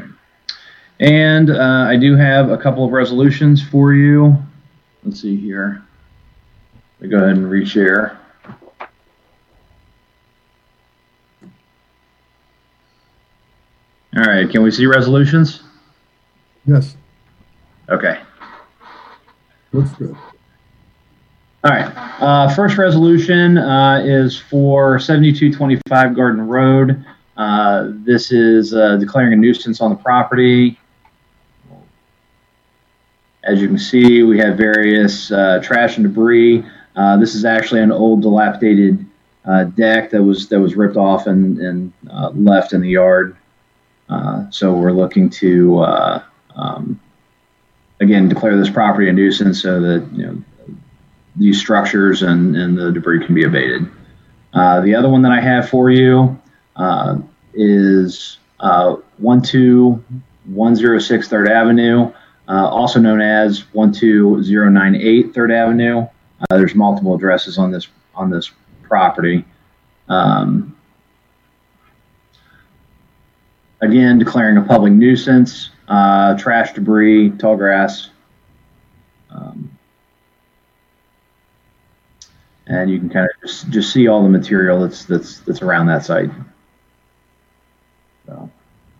And uh, I do have a couple of resolutions for you. Let's see here. Let me go ahead and reshare. All right. Can we see resolutions? Yes, Okay. looks good. All right. Uh, first resolution uh, is for 7225 Garden Road. Uh, this is uh, declaring a nuisance on the property. As you can see, we have various uh, trash and debris. Uh, this is actually an old, dilapidated uh, deck that was that was ripped off and, and uh, left in the yard. Uh, so we're looking to uh, um, again declare this property a nuisance so that you know these structures and, and the debris can be abated. The other one that I have for you is uh, 12106 Third Avenue. Uh, also known as 12098 Third Avenue. Uh, there's multiple addresses on this on this property. Um, again, declaring a public nuisance, uh, trash, debris, tall grass. Um, and you can kind of just, just see all the material that's that's that's around that site.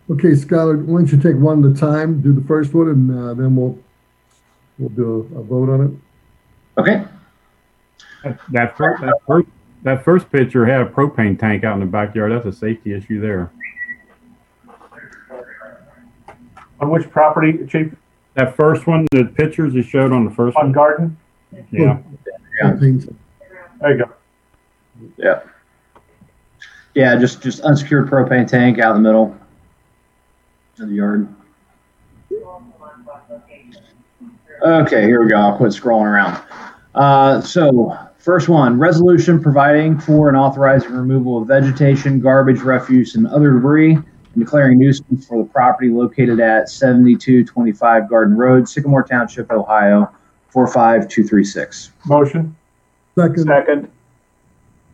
So. Okay, Skylar, why don't you take one at a time, do the first one, and uh, then we'll, we'll do a, a vote on it. Okay. That first, that first, that first picture had a propane tank out in the backyard. That's a safety issue there. On which property, Chief? That first one, the pictures you showed on the first On one. Garden? Yeah. Yeah. There you go. Yeah. Yeah, just just unsecured propane tank out in the middle of the yard. Okay, here we go. I'll quit scrolling around. Uh, so, first one resolution providing for and authorizing removal of vegetation, garbage, refuse, and other debris, and declaring nuisance for the property located at 7225 Garden Road, Sycamore Township, Ohio, 45236. Motion? Second, Second.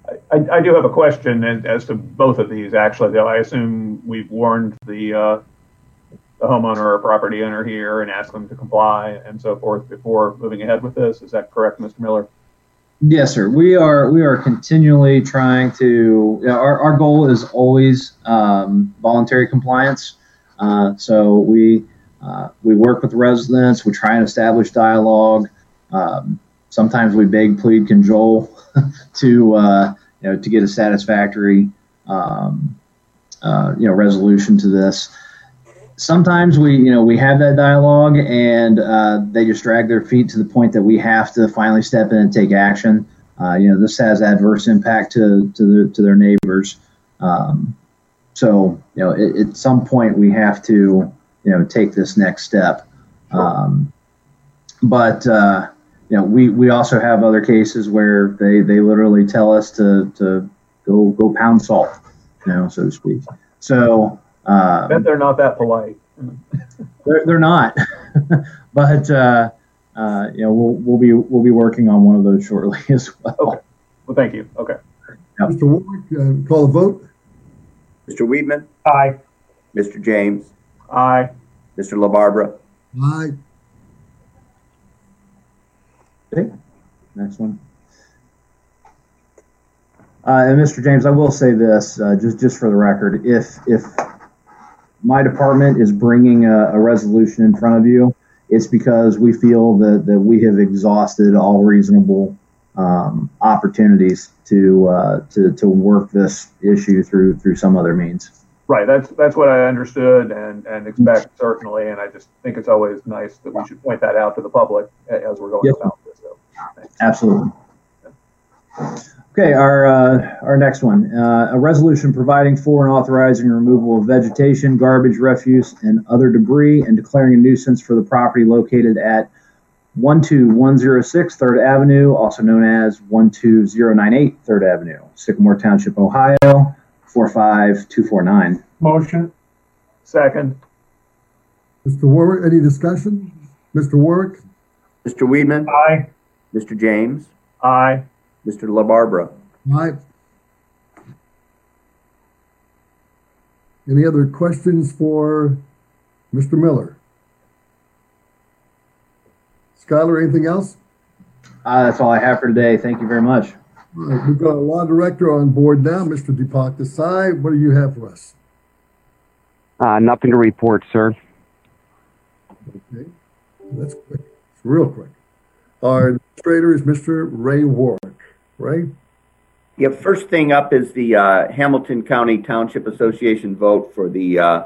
I, I, I do have a question as, as to both of these, actually, though. I assume we've warned the, uh, the homeowner or property owner here and ask them to comply and so forth before moving ahead with this. Is that correct, Mr. Miller? Yes, sir. We are we are continually trying to. You know, our our goal is always um, voluntary compliance. Uh, so we uh, we work with residents. We try and establish dialogue. Um, sometimes we beg, plead, cajole <laughs> to uh, you know to get a satisfactory um, uh, you know resolution to this sometimes we you know we have that dialogue and uh, they just drag their feet to the point that we have to finally step in and take action. Uh, you know this has adverse impact to to, the, to their neighbors. Um, so you know it, at some point we have to you know take this next step. Um, but uh, you know we we also have other cases where they they literally tell us to to go go pound salt you know so to speak. So I bet um, they're not that polite. they're, they're not, <laughs> but uh, uh, you know we'll we'll be we'll be working on one of those shortly <laughs> as well. Okay. Well, thank you. Okay. Mr. Warwick, uh, call a vote. Mr. Weidman, Aye. Mr. James, Aye. Mr. LaBarbera, Aye. Okay. Next one. Uh, and Mr. James, I will say this, uh, just just for the record, if if my department is bringing a, a resolution in front of you, it's because we feel that that we have exhausted all reasonable um, opportunities to uh, to to work this issue through through some other means. Right. That's that's what I understood and, and expect certainly. And I just think it's always nice that we should point that out to the public as we're going Yes. about this. So. Absolutely. Okay, our uh, our next one, uh, a resolution providing for and authorizing removal of vegetation, garbage, refuse, and other debris, and declaring a nuisance for the property located at 12106 Third Avenue, also known as 12098 Third Avenue, Sycamore Township, Ohio 45249. Motion? Second. Mr. Warwick, any discussion? Mr. Warwick? Mr. Weidman, Aye. Mr. James, Aye. Mr. LaBarbera. Aye. Any other questions for Mr. Miller? Skylar, anything else? Uh, that's all I have for today. Thank you very much. All right, we've got a law director on board now, Mr. Deepak Desai. What do you have for us? Uh, nothing to report, sir. Okay, that's quick. It's real quick. Our administrator is Mr. Ray Warwick. Ray? Yeah, first thing up is the uh, Hamilton County Township Association vote for the uh,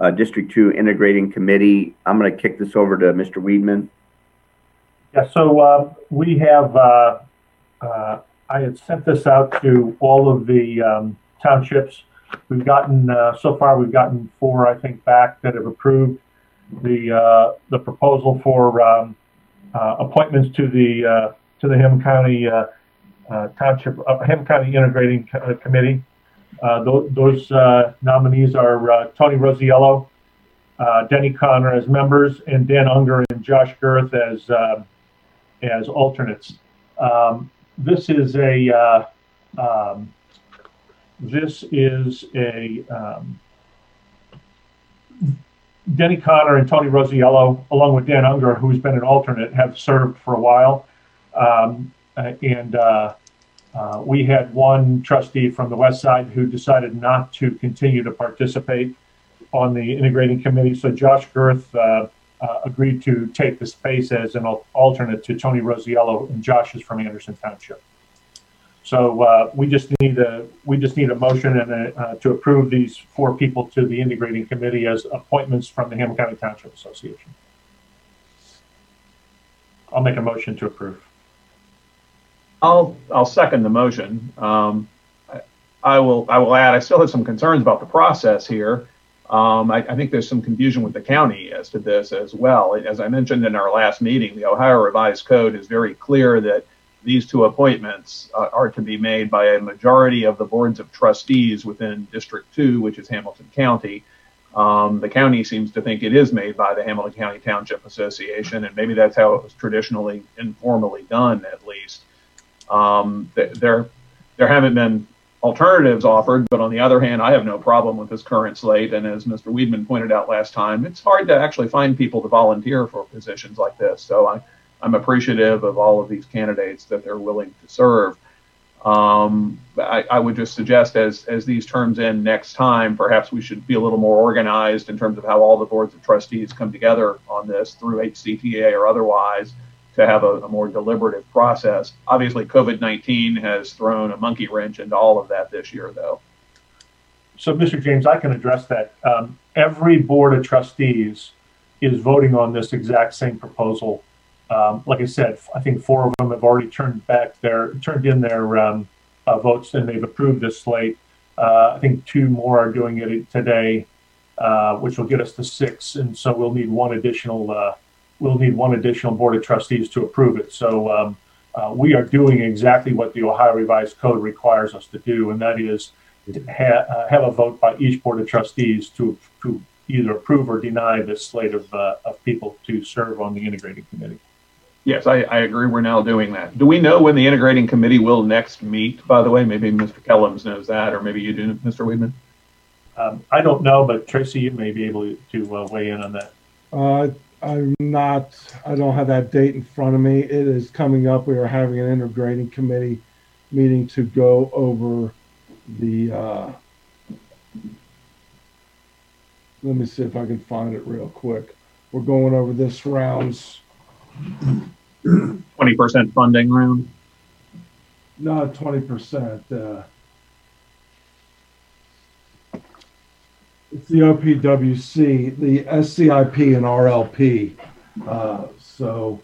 uh, District 2 Integrating Committee. I'm going to kick this over to Mr. Weidman. Yeah, so uh, we have, uh, uh, I had sent this out to all of the um, townships. We've gotten, uh, so far, we've gotten four, I think, back that have approved the, uh, the proposal for um, uh, appointments to the, uh, to the Ham County Township, uh, Ham County Integrating uh, Committee. Uh, tho- Those uh, nominees are uh, Tony Rosiello, uh, Denny Connor as members, and Dan Unger and Josh Gerth as uh, as alternates. Um, this is a uh, um, this is a um, Denny Connor and Tony Rosiello, along with Dan Unger, who's been an alternate, have served for a while. Um, uh, and uh, uh, we had one trustee from the west side who decided not to continue to participate on the integrating committee. So Josh Gerth uh, uh, agreed to take the space as an alternate to Tony Rosiello, and Josh is from Anderson Township. So uh, we just need a we just need a motion and a, uh, to approve these four people to the integrating committee as appointments from the Hamilton County Township Association. I'll make a motion to approve. I'll, I'll second the motion. Um, I- will, I will add, I still have some concerns about the process here. Um, I, I think there's some confusion with the county as to this as well. As I mentioned in our last meeting, the Ohio Revised Code is very clear that these two appointments uh, are to be made by a majority of the boards of trustees within District Two, which is Hamilton County. Um, the county seems to think it is made by the Hamilton County Township Association, and maybe that's how it was traditionally informally done, at least. Um, th- there, there haven't been alternatives offered, but on the other hand, I have no problem with this current slate. And as Mr. Weidman pointed out last time, it's hard to actually find people to volunteer for positions like this. So I, I'm appreciative of all of these candidates that they're willing to serve. Um, I, I would just suggest as as these terms end next time, perhaps we should be a little more organized in terms of how all the boards of trustees come together on this through HCTA or otherwise to have a, a more deliberative process. Obviously, COVID 19 has thrown a monkey wrench into all of that this year, though. So, Mr. James, I can address that. Um, every board of trustees is voting on this exact same proposal. Um, like I said, I think four of them have already turned back their turned in their um, uh, votes and they've approved this slate. Uh, I think two more are doing it today, uh, which will get us to six, and so we'll need one additional. Uh, we'll need one additional board of trustees to approve it. So um, uh, we are doing exactly what the Ohio Revised Code requires us to do, and that is to ha- uh, have a vote by each board of trustees to, to either approve or deny this slate of, uh, of people to serve on the integrating committee. Yes, I, I agree. We're now doing that. Do we know when the integrating committee will next meet, by the way? Maybe Mr. Kellums knows that, or maybe you do, Mr. Weidman. Um, I don't know, but Tracy, you may be able to uh, weigh in on that. I'm not, I don't have that date in front of me. It is coming up. We are having an integrating committee meeting to go over the, uh, let me see if I can find it real quick. We're going over this round's, 20% funding round? not twenty percent, uh, it's the OPWC, the SCIP and RLP. Uh, so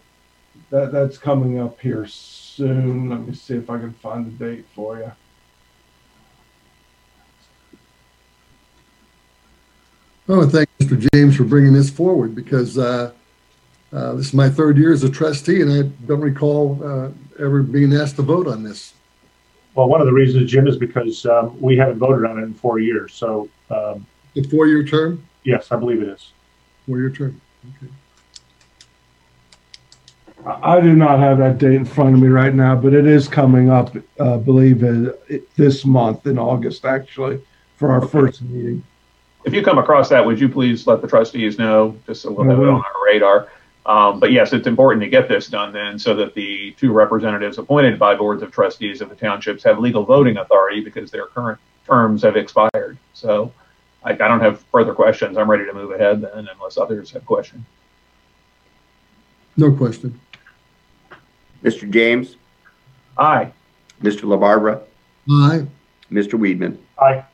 that, that's coming up here soon. Let me see if I can find the date for you. Oh, and thank Mr. James for bringing this forward because uh, uh, this is my third year as a trustee, and I don't recall uh, ever being asked to vote on this. Well, one of the reasons, Jim, is because um, we haven't voted on it in four years. So, um, The four-year term, yes, I believe it is. four-year term. Okay. I I do not have that date in front of me right now, but it is coming up, uh, believe it, it, this month in August, actually, for our first meeting. If you come across that, would you please let the trustees know, just so we'll I have it on our radar? Um, but yes, it's important to get this done then so that the two representatives appointed by boards of trustees of the townships have legal voting authority because their current terms have expired. So I, I don't have further questions. I'm ready to move ahead then unless others have questions. No question. Mr. James, Aye. Mr. LaBarbera, Aye. Mr. Weidman. Aye.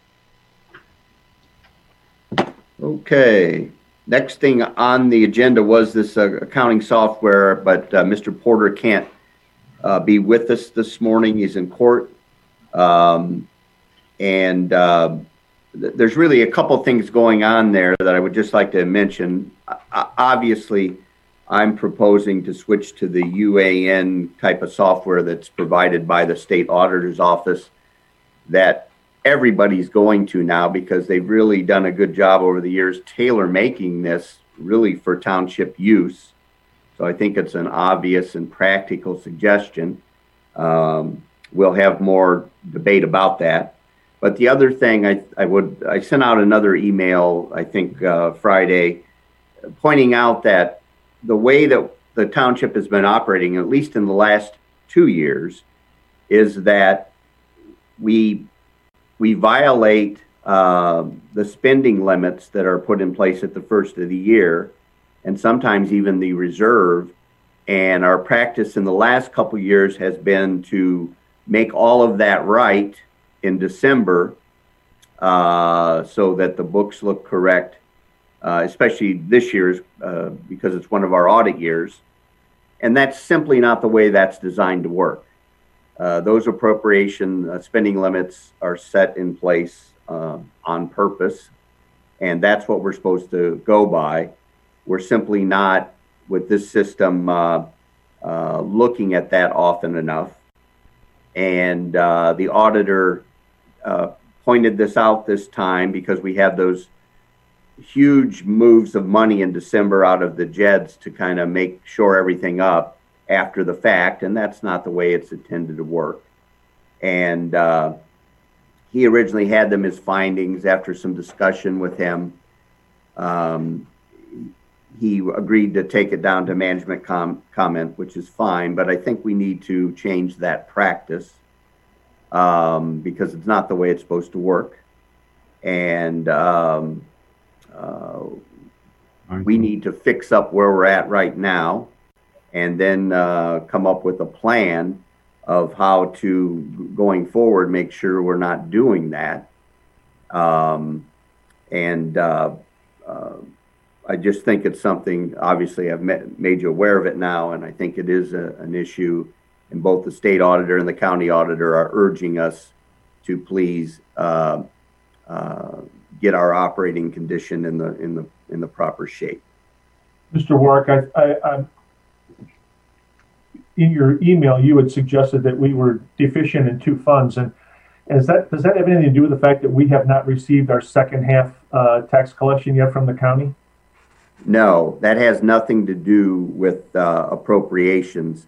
Okay. Next thing on the agenda was this uh, accounting software, but uh, Mr. Porter can't uh, be with us this morning. He's in court. Um, and uh, th- there's really a couple things going on there that I would just like to mention. Obviously, I'm proposing to switch to the UAN type of software that's provided by the state auditor's office that everybody's going to now because they've really done a good job over the years tailor making this really for township use. So I think it's an obvious and practical suggestion. Um, we'll have more debate about that. But the other thing I, I would, I sent out another email, I think, uh, Friday, pointing out that the way that the township has been operating, at least in the last two years, is that we we violate uh, the spending limits that are put in place at the first of the year, and sometimes even the reserve. And our practice in the last couple years has been to make all of that right in December, uh, so that the books look correct. Uh, especially this year's uh, because it's one of our audit years, and that's simply not the way that's designed to work. Uh, those appropriation uh, spending limits are set in place uh, on purpose, and that's what we're supposed to go by. We're simply not, with this system, uh, looking at that often enough. And the auditor pointed this out this time because we had those huge moves of money in December out of the JEDDs to kind of make sure everything up after the fact, and that's not the way it's intended to work. And uh, he originally had them as findings after some discussion with him. Um, he agreed to take it down to management com- comment, which is fine, but I think we need to change that practice um, because it's not the way it's supposed to work. And um, uh, we need to fix up where we're at right now and then uh, come up with a plan of how to going forward make sure we're not doing that um, and uh, uh, I just think it's something obviously I've met, made you aware of it now and I think it is a, an issue and both the state auditor and the county auditor are urging us to please uh, uh, get our operating condition in the in the in the proper shape. Mr. Warwick, I, I, I, in your email, you had suggested that we were deficient in two funds, and is that does that have anything to do with the fact that we have not received our second half uh, tax collection yet from the county? No, that has nothing to do with uh, appropriations.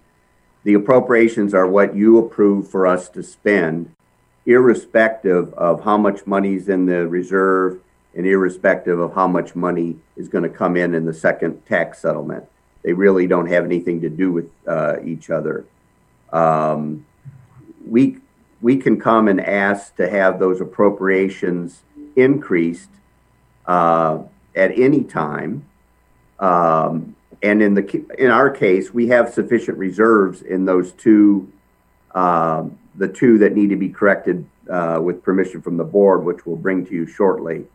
The appropriations are what you approve for us to spend, irrespective of how much money's in the reserve and irrespective of how much money is going to come in in the second tax settlement. They really don't have anything to do with uh, each other. Um, we we can come and ask to have those appropriations increased uh, at any time. Um, and in the in our case, we have sufficient reserves in those two, uh, the two that need to be corrected uh, with permission from the board, which we'll bring to you shortly.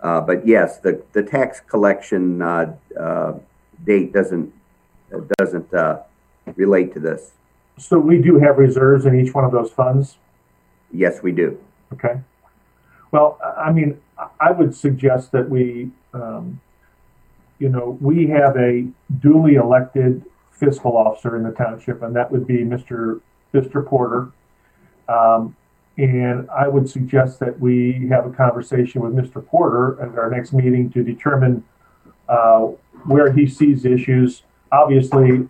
Uh, but yes, the the tax collection uh, uh, date doesn't doesn't uh, relate to this. So we do have reserves in each one of those funds. Yes, we do. Okay. Well, I mean, I would suggest that we, um, you know, we have a duly elected fiscal officer in the township, and that would be Mr. Mr. Porter. Um, and I would suggest that we have a conversation with Mr. Porter at our next meeting to determine uh, where he sees issues. Obviously,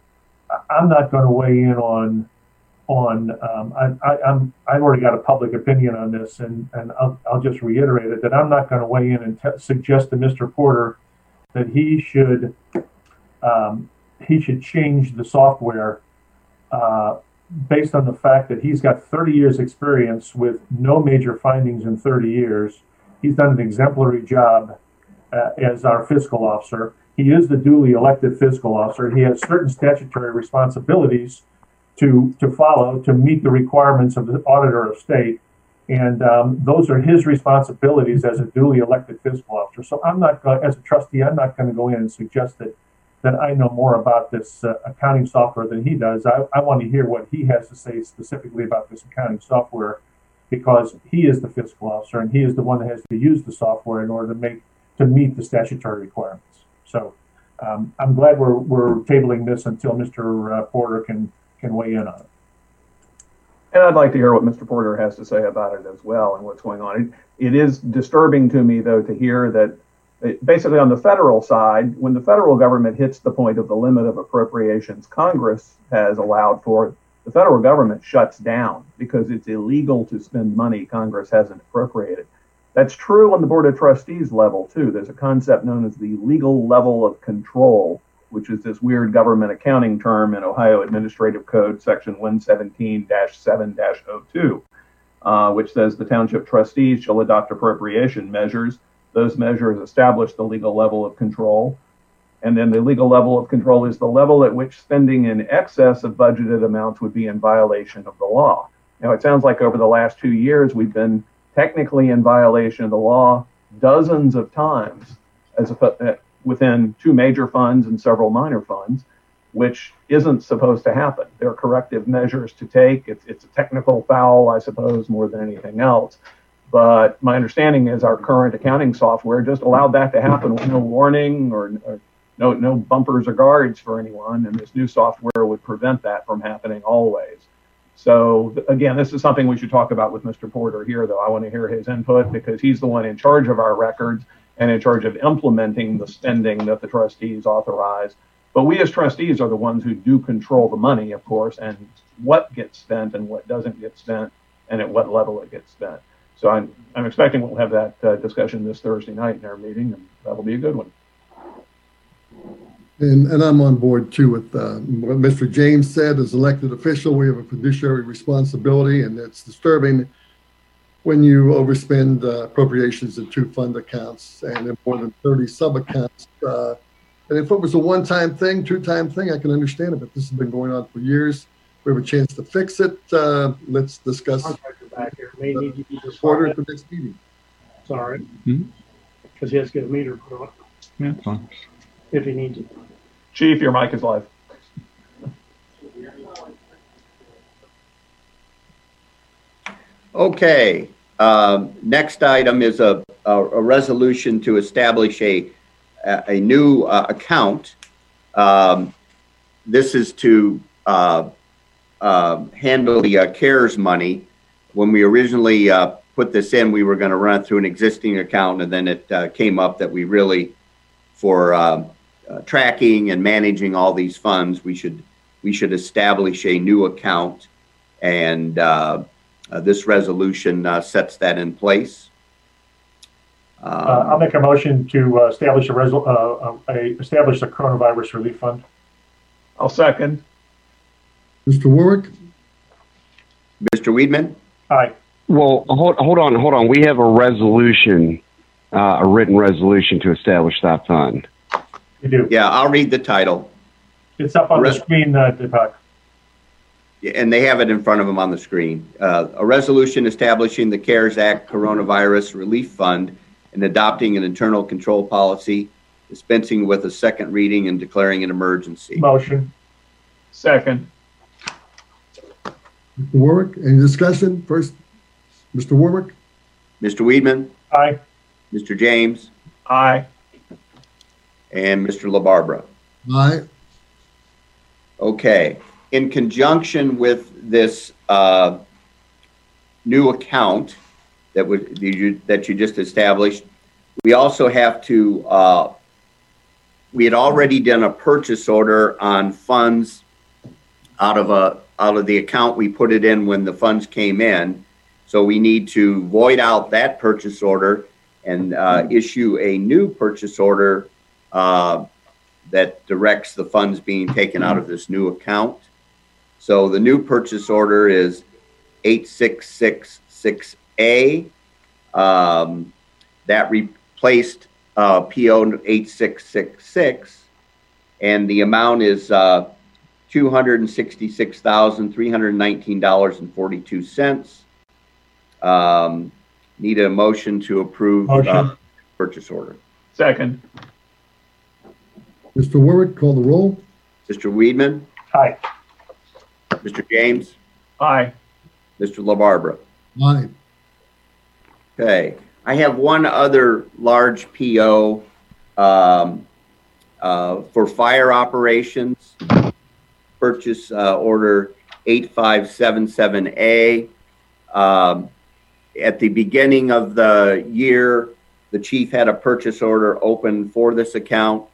I'm not going to weigh in on on. Um, I, I, I'm I've already got a public opinion on this, and and I'll, I'll just reiterate it that I'm not going to weigh in and t- suggest to Mr. Porter that he should um, he should change the software uh, based on the fact that he's got 30 years experience with no major findings in 30 years. He's done an exemplary job uh, as our fiscal officer. He is the duly elected fiscal officer. He has certain statutory responsibilities to to follow to meet the requirements of the auditor of state, and um, those are his responsibilities as a duly elected fiscal officer. So I'm not going, as a trustee, I'm not going to go in and suggest that that I know more about this uh, accounting software than he does. I, I want to hear what he has to say specifically about this accounting software because he is the fiscal officer and he is the one that has to use the software in order to make to meet the statutory requirements. So um, I'm glad we're, we're tabling this until Mr. Uh, Porter can can weigh in on it. And I'd like to hear what Mr. Porter has to say about it as well and what's going on. It, it is disturbing to me, though, to hear that it- basically on the federal side, when the federal government hits the point of the limit of appropriations Congress has allowed for, the federal government shuts down because it's illegal to spend money Congress hasn't appropriated. That's true on the Board of Trustees level, too. There's a concept known as the legal level of control, which is this weird government accounting term in Ohio Administrative Code, Section 117 7 02, uh, which says the township trustees shall adopt appropriation measures. Those measures establish the legal level of control. And then the legal level of control is the level at which spending in excess of budgeted amounts would be in violation of the law. Now, it sounds like over the last two years, we've been technically in violation of the law dozens of times as a, within two major funds and several minor funds, which isn't supposed to happen. There are corrective measures to take. It's, it's a technical foul, I suppose, more than anything else. But my understanding is our current accounting software just allowed that to happen with no warning or, or no, no bumpers or guards for anyone. And this new software would prevent that from happening always. So again, this is something we should talk about with Mr. Porter here, though. I want to hear his input because he's the one in charge of our records and in charge of implementing the spending that the trustees authorize. But we as trustees are the ones who do control the money, of course, and what gets spent and what doesn't get spent and at what level it gets spent. So I'm, I'm expecting we'll have that uh, discussion this Thursday night in our meeting, and that'll be a good one. And, and I'm on board too with uh, what Mr. James said. As elected official, we have a fiduciary responsibility, and it's disturbing when you overspend uh, appropriations in two fund accounts and in more than 30 sub accounts. Uh, and if it was a one time thing, two time thing, I can understand it, but this has been going on for years. We have a chance to fix it. Uh, let's discuss Contractor back here may need to be the order at the next meeting. Sorry. Mhm. Because he has to get a meter put on Yeah, that's fine. if he needs it. Chief, your mic is live. Okay, um, next item is a, a, a resolution to establish a, a new uh, account. Um, This is to uh, uh, handle the uh, CARES money. When we originally uh, put this in, we were going to run it through an existing account, and then it uh, came up that we really, for uh, tracking and managing all these funds, we should, we should establish a new account. And This resolution uh, sets that in place. Uh, I'll make a motion to uh, establish a resol, uh, a, establish a coronavirus relief fund. I'll second. Mr. Warwick, Mr. Weidman? Aye. Well, hold, hold on, hold on. We have a resolution, uh, a written resolution to establish that fund. You do. Yeah, I'll read the title. It's up on the screen, uh, Deepak. And they have it in front of them on the screen. Uh, A resolution establishing the CARES Act Coronavirus Relief Fund and adopting an internal control policy, dispensing with a second reading and declaring an emergency. Motion. Second. Mr. Warwick, any discussion? First, Mr. Warwick, Mr. Weidman, Aye. Mr. James, Aye. and Mr. LaBarbera. aye. Okay, in conjunction with this uh, new account that would, that you just established, we also have to, uh, we had already done a purchase order on funds out of a, out of the account we put it in when the funds came in. So we need to void out that purchase order and uh, issue a new purchase order uh, that directs the funds being taken out of this new account. So the new purchase order is 8666A. Um, That replaced uh, PO 8666, and the amount is uh, $266,319.42. Um, Need a motion to approve uh, purchase order. Second. Mr. Warwick, call the roll. Mr. Weidman, Aye. Mr. James, Aye. Mr. LaBarbera. Aye. Okay, I have one other large PO um, uh, for fire operations. Purchase uh, order 8577A. Um, At the beginning of the year, the chief had a purchase order open for this account,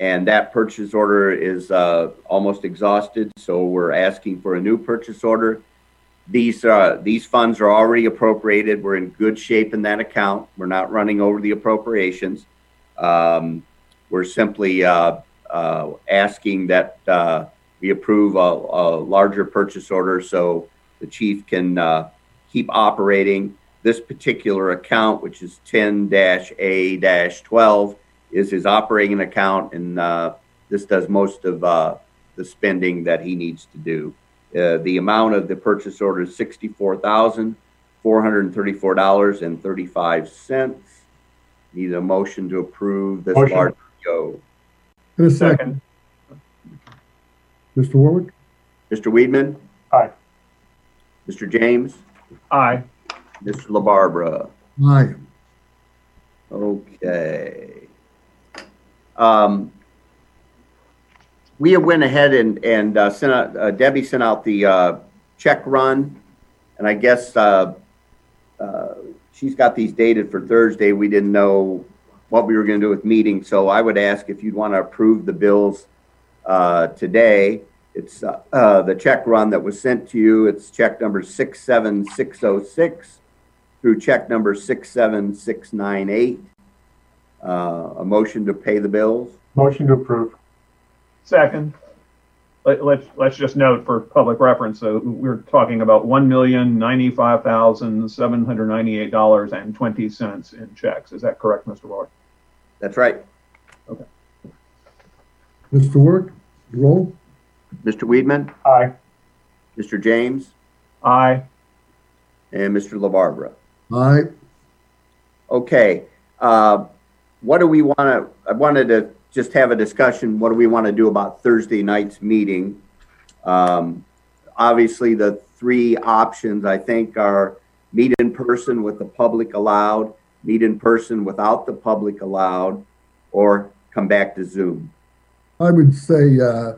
and that purchase order is uh, almost exhausted, so we're asking for a new purchase order. These, uh, these funds are already appropriated. We're in good shape in that account. We're not running over the appropriations. Um, We're simply uh, uh, asking that uh, we approve a, a larger purchase order so the chief can uh, keep operating. This particular account, which is ten A twelve, is his operating account, and uh, this does most of uh, the spending that he needs to do. Uh, the amount of the purchase order is sixty-four thousand four hundred and thirty-four dollars and thirty-five cents. Need a motion to approve this Motion. large PO. In a second, Mr. Warwick? Mr. Weidman, Aye. Mr. James, Aye. Mr. LaBarbera. Aye. Okay. Um, we went ahead and, and, uh, sent out, uh, Debbie sent out the, uh, check run. And I guess, uh, uh, she's got these dated for Thursday. We didn't know what we were gonna do with meetings, so I would ask if you'd want to approve the bills, uh, today. It's, the check run that was sent to you. It's check number six seven six oh six through check number 67698. Uh, A motion to pay the bills. Motion to approve. Second. Let, let's, let's just note for public reference, so we're talking about one million ninety-five thousand seven hundred ninety-eight dollars and twenty cents in checks. Is that correct, Mr. Ward? That's right. Okay. Mr. Ward, roll? Mr. Weidman, Aye. Mr. James, Aye. and Mr. LaBarbera. Aye. Okay, uh, what do we want to, I wanted to just have a discussion, what do we want to do about Thursday night's meeting? Um, Obviously, the three options, I think, are meet in person with the public allowed, meet in person without the public allowed, or come back to Zoom. I would say, uh,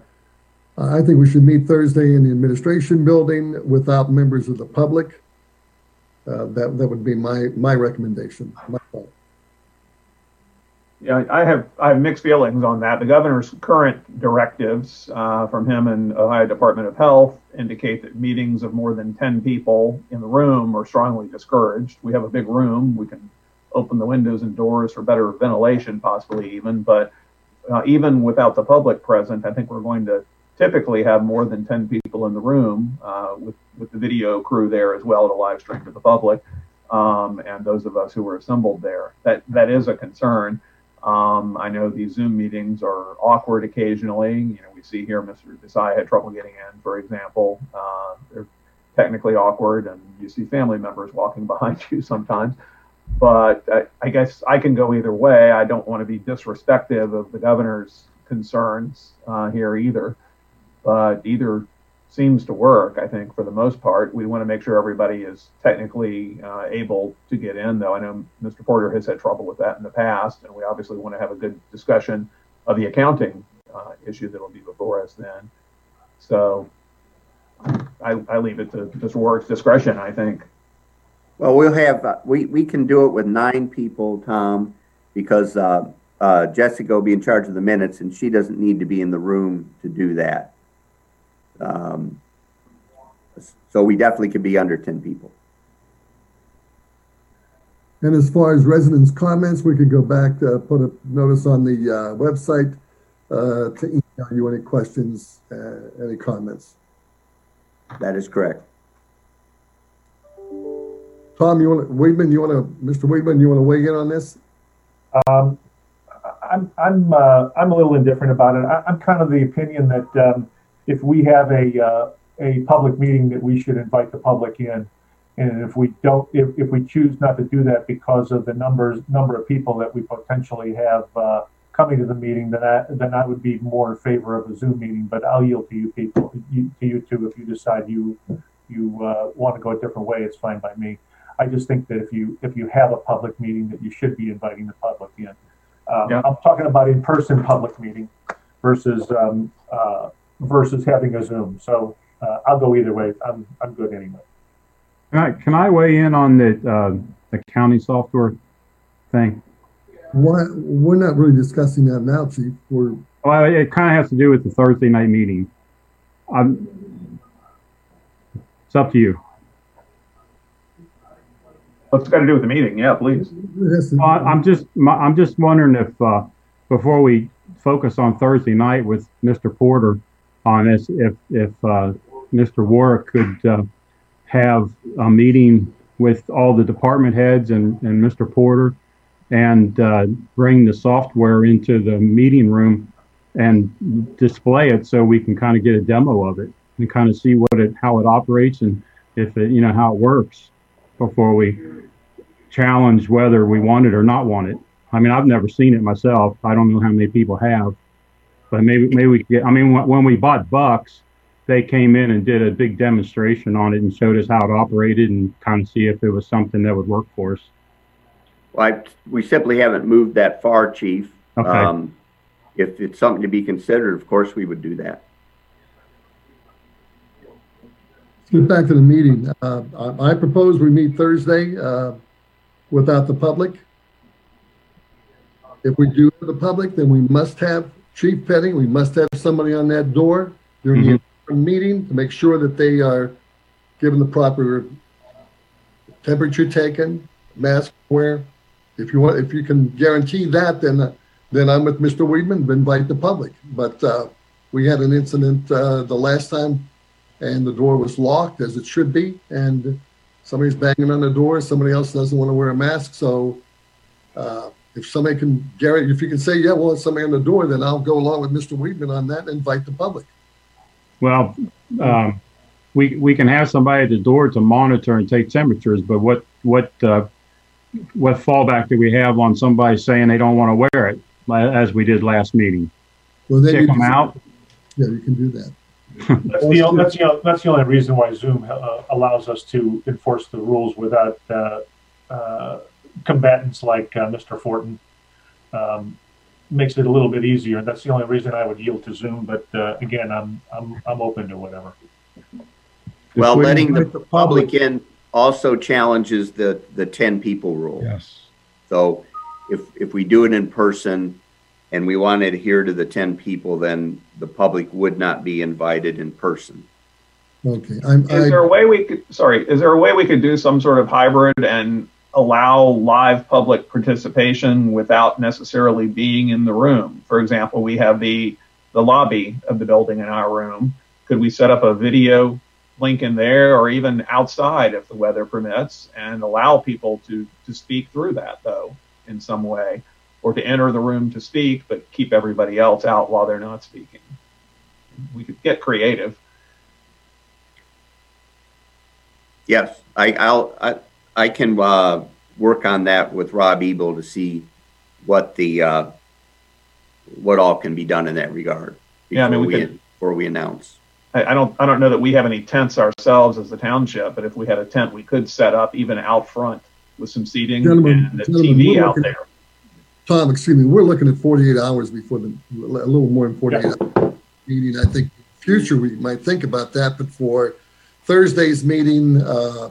I think we should meet Thursday in the administration building without members of the public. Uh, that, that would be my, my recommendation. my thought. Yeah, I have, I have mixed feelings on that. The governor's current directives uh, from him and Ohio Department of Health indicate that meetings of more than 10 people in the room are strongly discouraged. We have a big room. We can open the windows and doors for better ventilation, possibly even. But uh, even without the public present, I think we're going to typically have more than 10 people in the room uh, with, with the video crew there as well to live stream to the public um, and those of us who were assembled there. That, that is a concern. Um, I know these Zoom meetings are awkward occasionally. You know, we see here Mr. Desai had trouble getting in, for example. Uh, they're technically awkward, and you see family members walking <laughs> behind you sometimes. But I, I guess I can go either way. I don't want to be disrespectful of the governor's concerns uh, here either. But either seems to work, I think, for the most part. We want to make sure everybody is technically uh, able to get in, though. I know Mr. Porter has had trouble with that in the past, and we obviously want to have a good discussion of the accounting uh, issue that will be before us then. So I, I leave it to Mr. Warwick's discretion, I think. Well, we'll have, uh, we, we can do it with nine people, Tom, because uh, uh, Jessica will be in charge of the minutes and she doesn't need to be in the room to do that. Um, So we definitely could be under 10 people. And as far as residents' comments, we could go back to put a notice on the uh, website uh, to email you any questions, uh, any comments. That is correct. Tom, you want to, Weedman, you want to, Mr. Weidman, you want to weigh in on this? Um, I'm, I'm, uh, I'm a little indifferent about it. I, I'm kind of the opinion that, um, if we have a, uh, a public meeting that we should invite the public in. And if we don't, if, if we choose not to do that because of the numbers, number of people that we potentially have, uh, coming to the meeting, then I, then I would be more in favor of a Zoom meeting, but I'll yield to you people, you, to you two, if you decide you, you, uh, want to go a different way, it's fine by me. I just think that if you, if you have a public meeting, that you should be inviting the public in. Um, Yeah. I'm talking about in-person public meeting versus, um, uh, versus having a Zoom. So uh, I'll go either way. I'm, I'm good anyway. Can I, can I weigh in on the, uh, the county software thing? Why, we're not really discussing that now, chief. We're, Well, it kind of has to do with the Thursday night meeting. Um, it's up to you. What's it got to do with the meeting? Yeah, please. it Well, I- I'm just, I'm just wondering if, uh, before we focus on Thursday night with Mr. Porter on this, if, if, uh, Mr. Warwick could, uh, have a meeting with all the department heads and, and Mr. Porter and, uh, bring the software into the meeting room and display it so we can kind of get a demo of it and kind of see what it, how it operates and if it, you know, how it works before we challenge whether we want it or not want it. I mean, I've never seen it myself. I don't know how many people have, but maybe maybe we could get. I mean, when, when we bought Bucks, they came in and did a big demonstration on it and showed us how it operated and kind of see if it was something that would work for us. Well, I, we simply haven't moved that far, chief. Okay. Um, if it's something to be considered, of course, we would do that. Let's get back to the meeting. Uh, I I propose we meet Thursday, uh, without the public. If we do have the public, then we must have chief petting. We must have somebody on that door during the meeting to make sure that they are given the proper temperature taken, mask wear. If you want, if you can guarantee that, then, then I'm with Mr. Weidman, invite the public. But, uh, we had an incident, uh, the last time and the door was locked as it should be, and somebody's banging on the door, somebody else doesn't want to wear a mask, so uh, if somebody can guarantee, if you can say, yeah, well, it's somebody on the door, then I'll go along with Mr. Weidman on that and invite the public. Well, um, we we can have somebody at the door to monitor and take temperatures, but what what uh, what fallback do we have on somebody saying they don't want to wear it, as we did last meeting? Well, then Kick you them can- out. Yeah, you can do that. <laughs> That's the, that's the, that's the only reason why Zoom uh, allows us to enforce the rules without uh, uh, combatants like uh, Mr. Fortin. Um, makes it a little bit easier. That's the only reason I would yield to Zoom. But uh, again, I'm I'm I'm open to whatever. Well, we letting the the public public- in also challenges the, the ten people rule. Yes. So if, if we do it in person and we want to adhere to the ten people, then the public would not be invited in person. Okay, I'm, Is there a way we could, sorry, is there a way we could do some sort of hybrid and allow live public participation without necessarily being in the room? For example, we have the, the lobby of the building in our room. Could we set up a video link in there or even outside if the weather permits and allow people to, to speak through that though in some way? Or to enter the room to speak, but keep everybody else out while they're not speaking? We could get creative. Yes, I, I'll, I, I can, uh, work on that with Rob Ebel to see what the, uh, what all can be done in that regard. Yeah, I mean, before we could- Before we announce. I, I don't I don't know that we have any tents ourselves as the township, but if we had a tent, we could set up even out front with some seating Gentlemen- and a TV out looking- there. Tom, excuse me, we're looking at 48 hours before the, a little more than 48 hours meeting. I think future, we might think about that, but for Thursday's meeting, uh,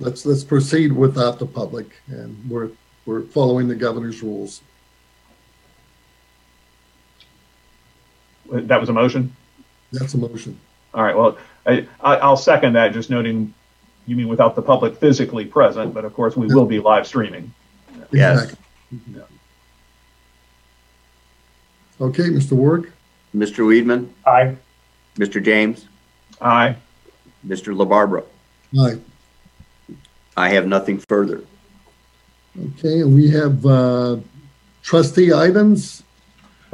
let's, let's proceed without the public and we're, we're following the governor's rules. Uh, that was a motion. That's a motion. All right. Well, I, I I'll second that. Just noting, you mean without the public physically present, but of course we will be live streaming. Yes. Exactly. Okay, Mr. Work? Mr. Weidman, Aye. Mr. James, Aye. Mr. LaBarbera. Aye. I have nothing further. Okay, and we have uh, trustee items.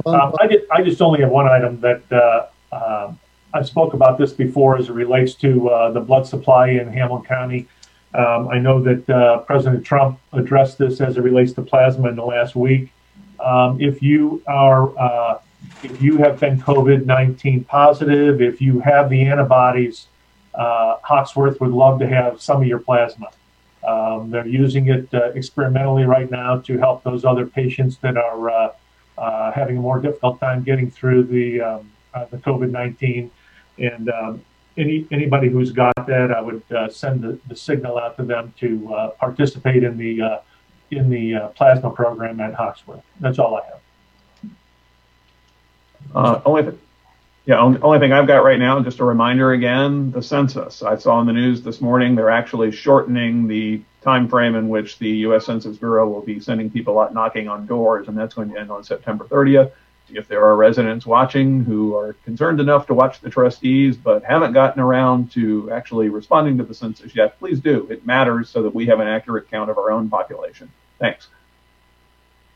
Um, I just, I just only have one item that, uh, uh, I spoke about this before as it relates to, uh, the blood supply in Hamilton County. Um, I know that, uh, President Trump addressed this as it relates to plasma in the last week. Um, if you are, uh, if you have been COVID-19 positive, if you have the antibodies, uh, Hoxworth would love to have some of your plasma. Um, they're using it uh, experimentally right now to help those other patients that are, uh, uh, having a more difficult time getting through the um, uh, the COVID nineteen. And um, any anybody who's got that, I would uh, send the, the signal out to them to participate in the in the plasma program at Hoxworth. That's all I have. Only, th- yeah, only, thing I've got right now, just a reminder again, the census. I saw in the news this morning they're actually shortening the time frame in which the U.S. Census Bureau will be sending people out knocking on doors, and that's going to end on September 30th. If there are residents watching who are concerned enough to watch the trustees but haven't gotten around to actually responding to the census yet, please do. It matters so that we have an accurate count of our own population. Thanks.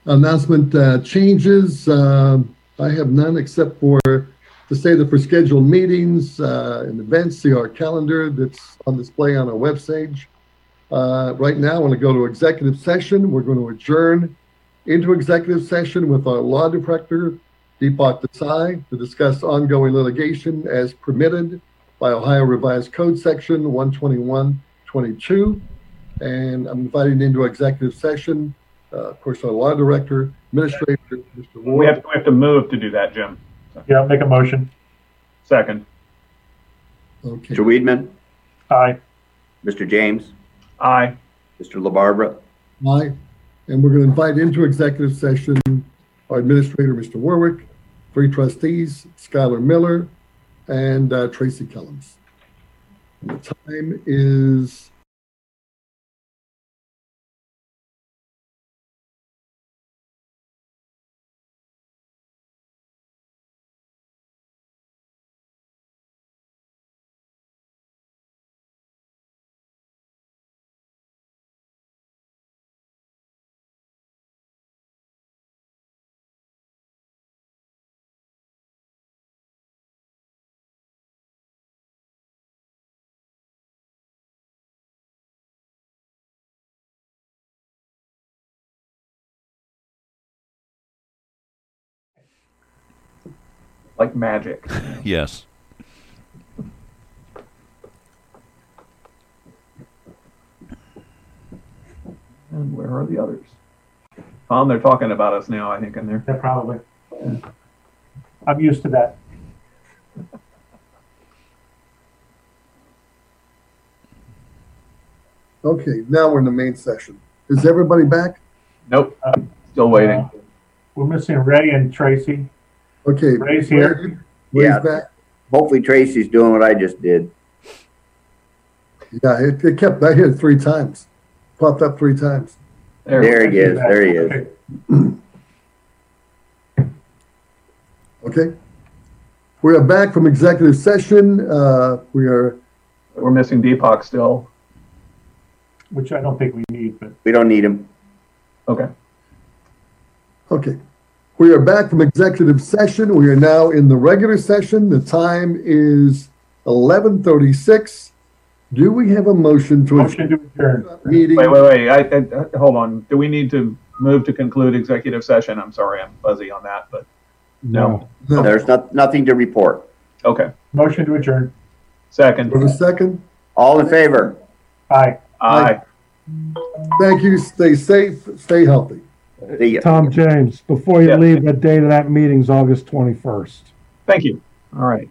Announcement uh, changes. Um, I have none except for to say that for scheduled meetings uh, and events, see our calendar that's on display on our website. Uh, right now, I want to go to executive session. We're going to adjourn into executive session with our law director, Deepak Desai, to discuss ongoing litigation as permitted by Ohio Revised Code Section 12122. And I'm inviting into executive session, uh, of course, our law director, administrator, Mr. We have, we have to move to do that, Jim. Yeah, make a motion. Second. Okay. Mr. Weidman, Aye. Mr. James, Aye. Mr. LaBarbera, Aye. And we're going to invite into executive session our administrator, Mr. Warwick, three trustees, Skylar Miller, and uh, Tracy Kellums. And the time is Like magic. <laughs> Yes. And where are the others? Tom, they're talking about us now, I think, in there. Yeah, probably. I'm used to that. okay. Now we're in the main session. Is everybody back? Nope. Still waiting. Uh, we're missing Ray and Tracy. Okay. Ray's here. Ray- Ray's Yeah. back. hopefully Tracy's doing what I just did. Yeah, it, it kept. I hit it three times. Popped up three times. There. There he is, there he is. Okay. <clears throat> Okay. We are back from executive session. Uh, we are We're missing Deepak still. Which I don't think we need, but We don't need him. Okay. Okay. We are back from executive session. We are now in the regular session. The time is 11:36. Do we have a motion to motion to adjourn. meeting? Wait, wait, wait. I, I, I- hold on. Do we need to move to conclude executive session? I'm sorry, I'm fuzzy on that, but no. No. There's not, nothing to report. Okay. Motion to adjourn. Second. For a second. All in favor? Aye. Aye. Thank you. Stay safe. Stay healthy. See. Uh, Tom James, before you Yeah. leave, the date of that meeting is August 21st. Thank you. All right.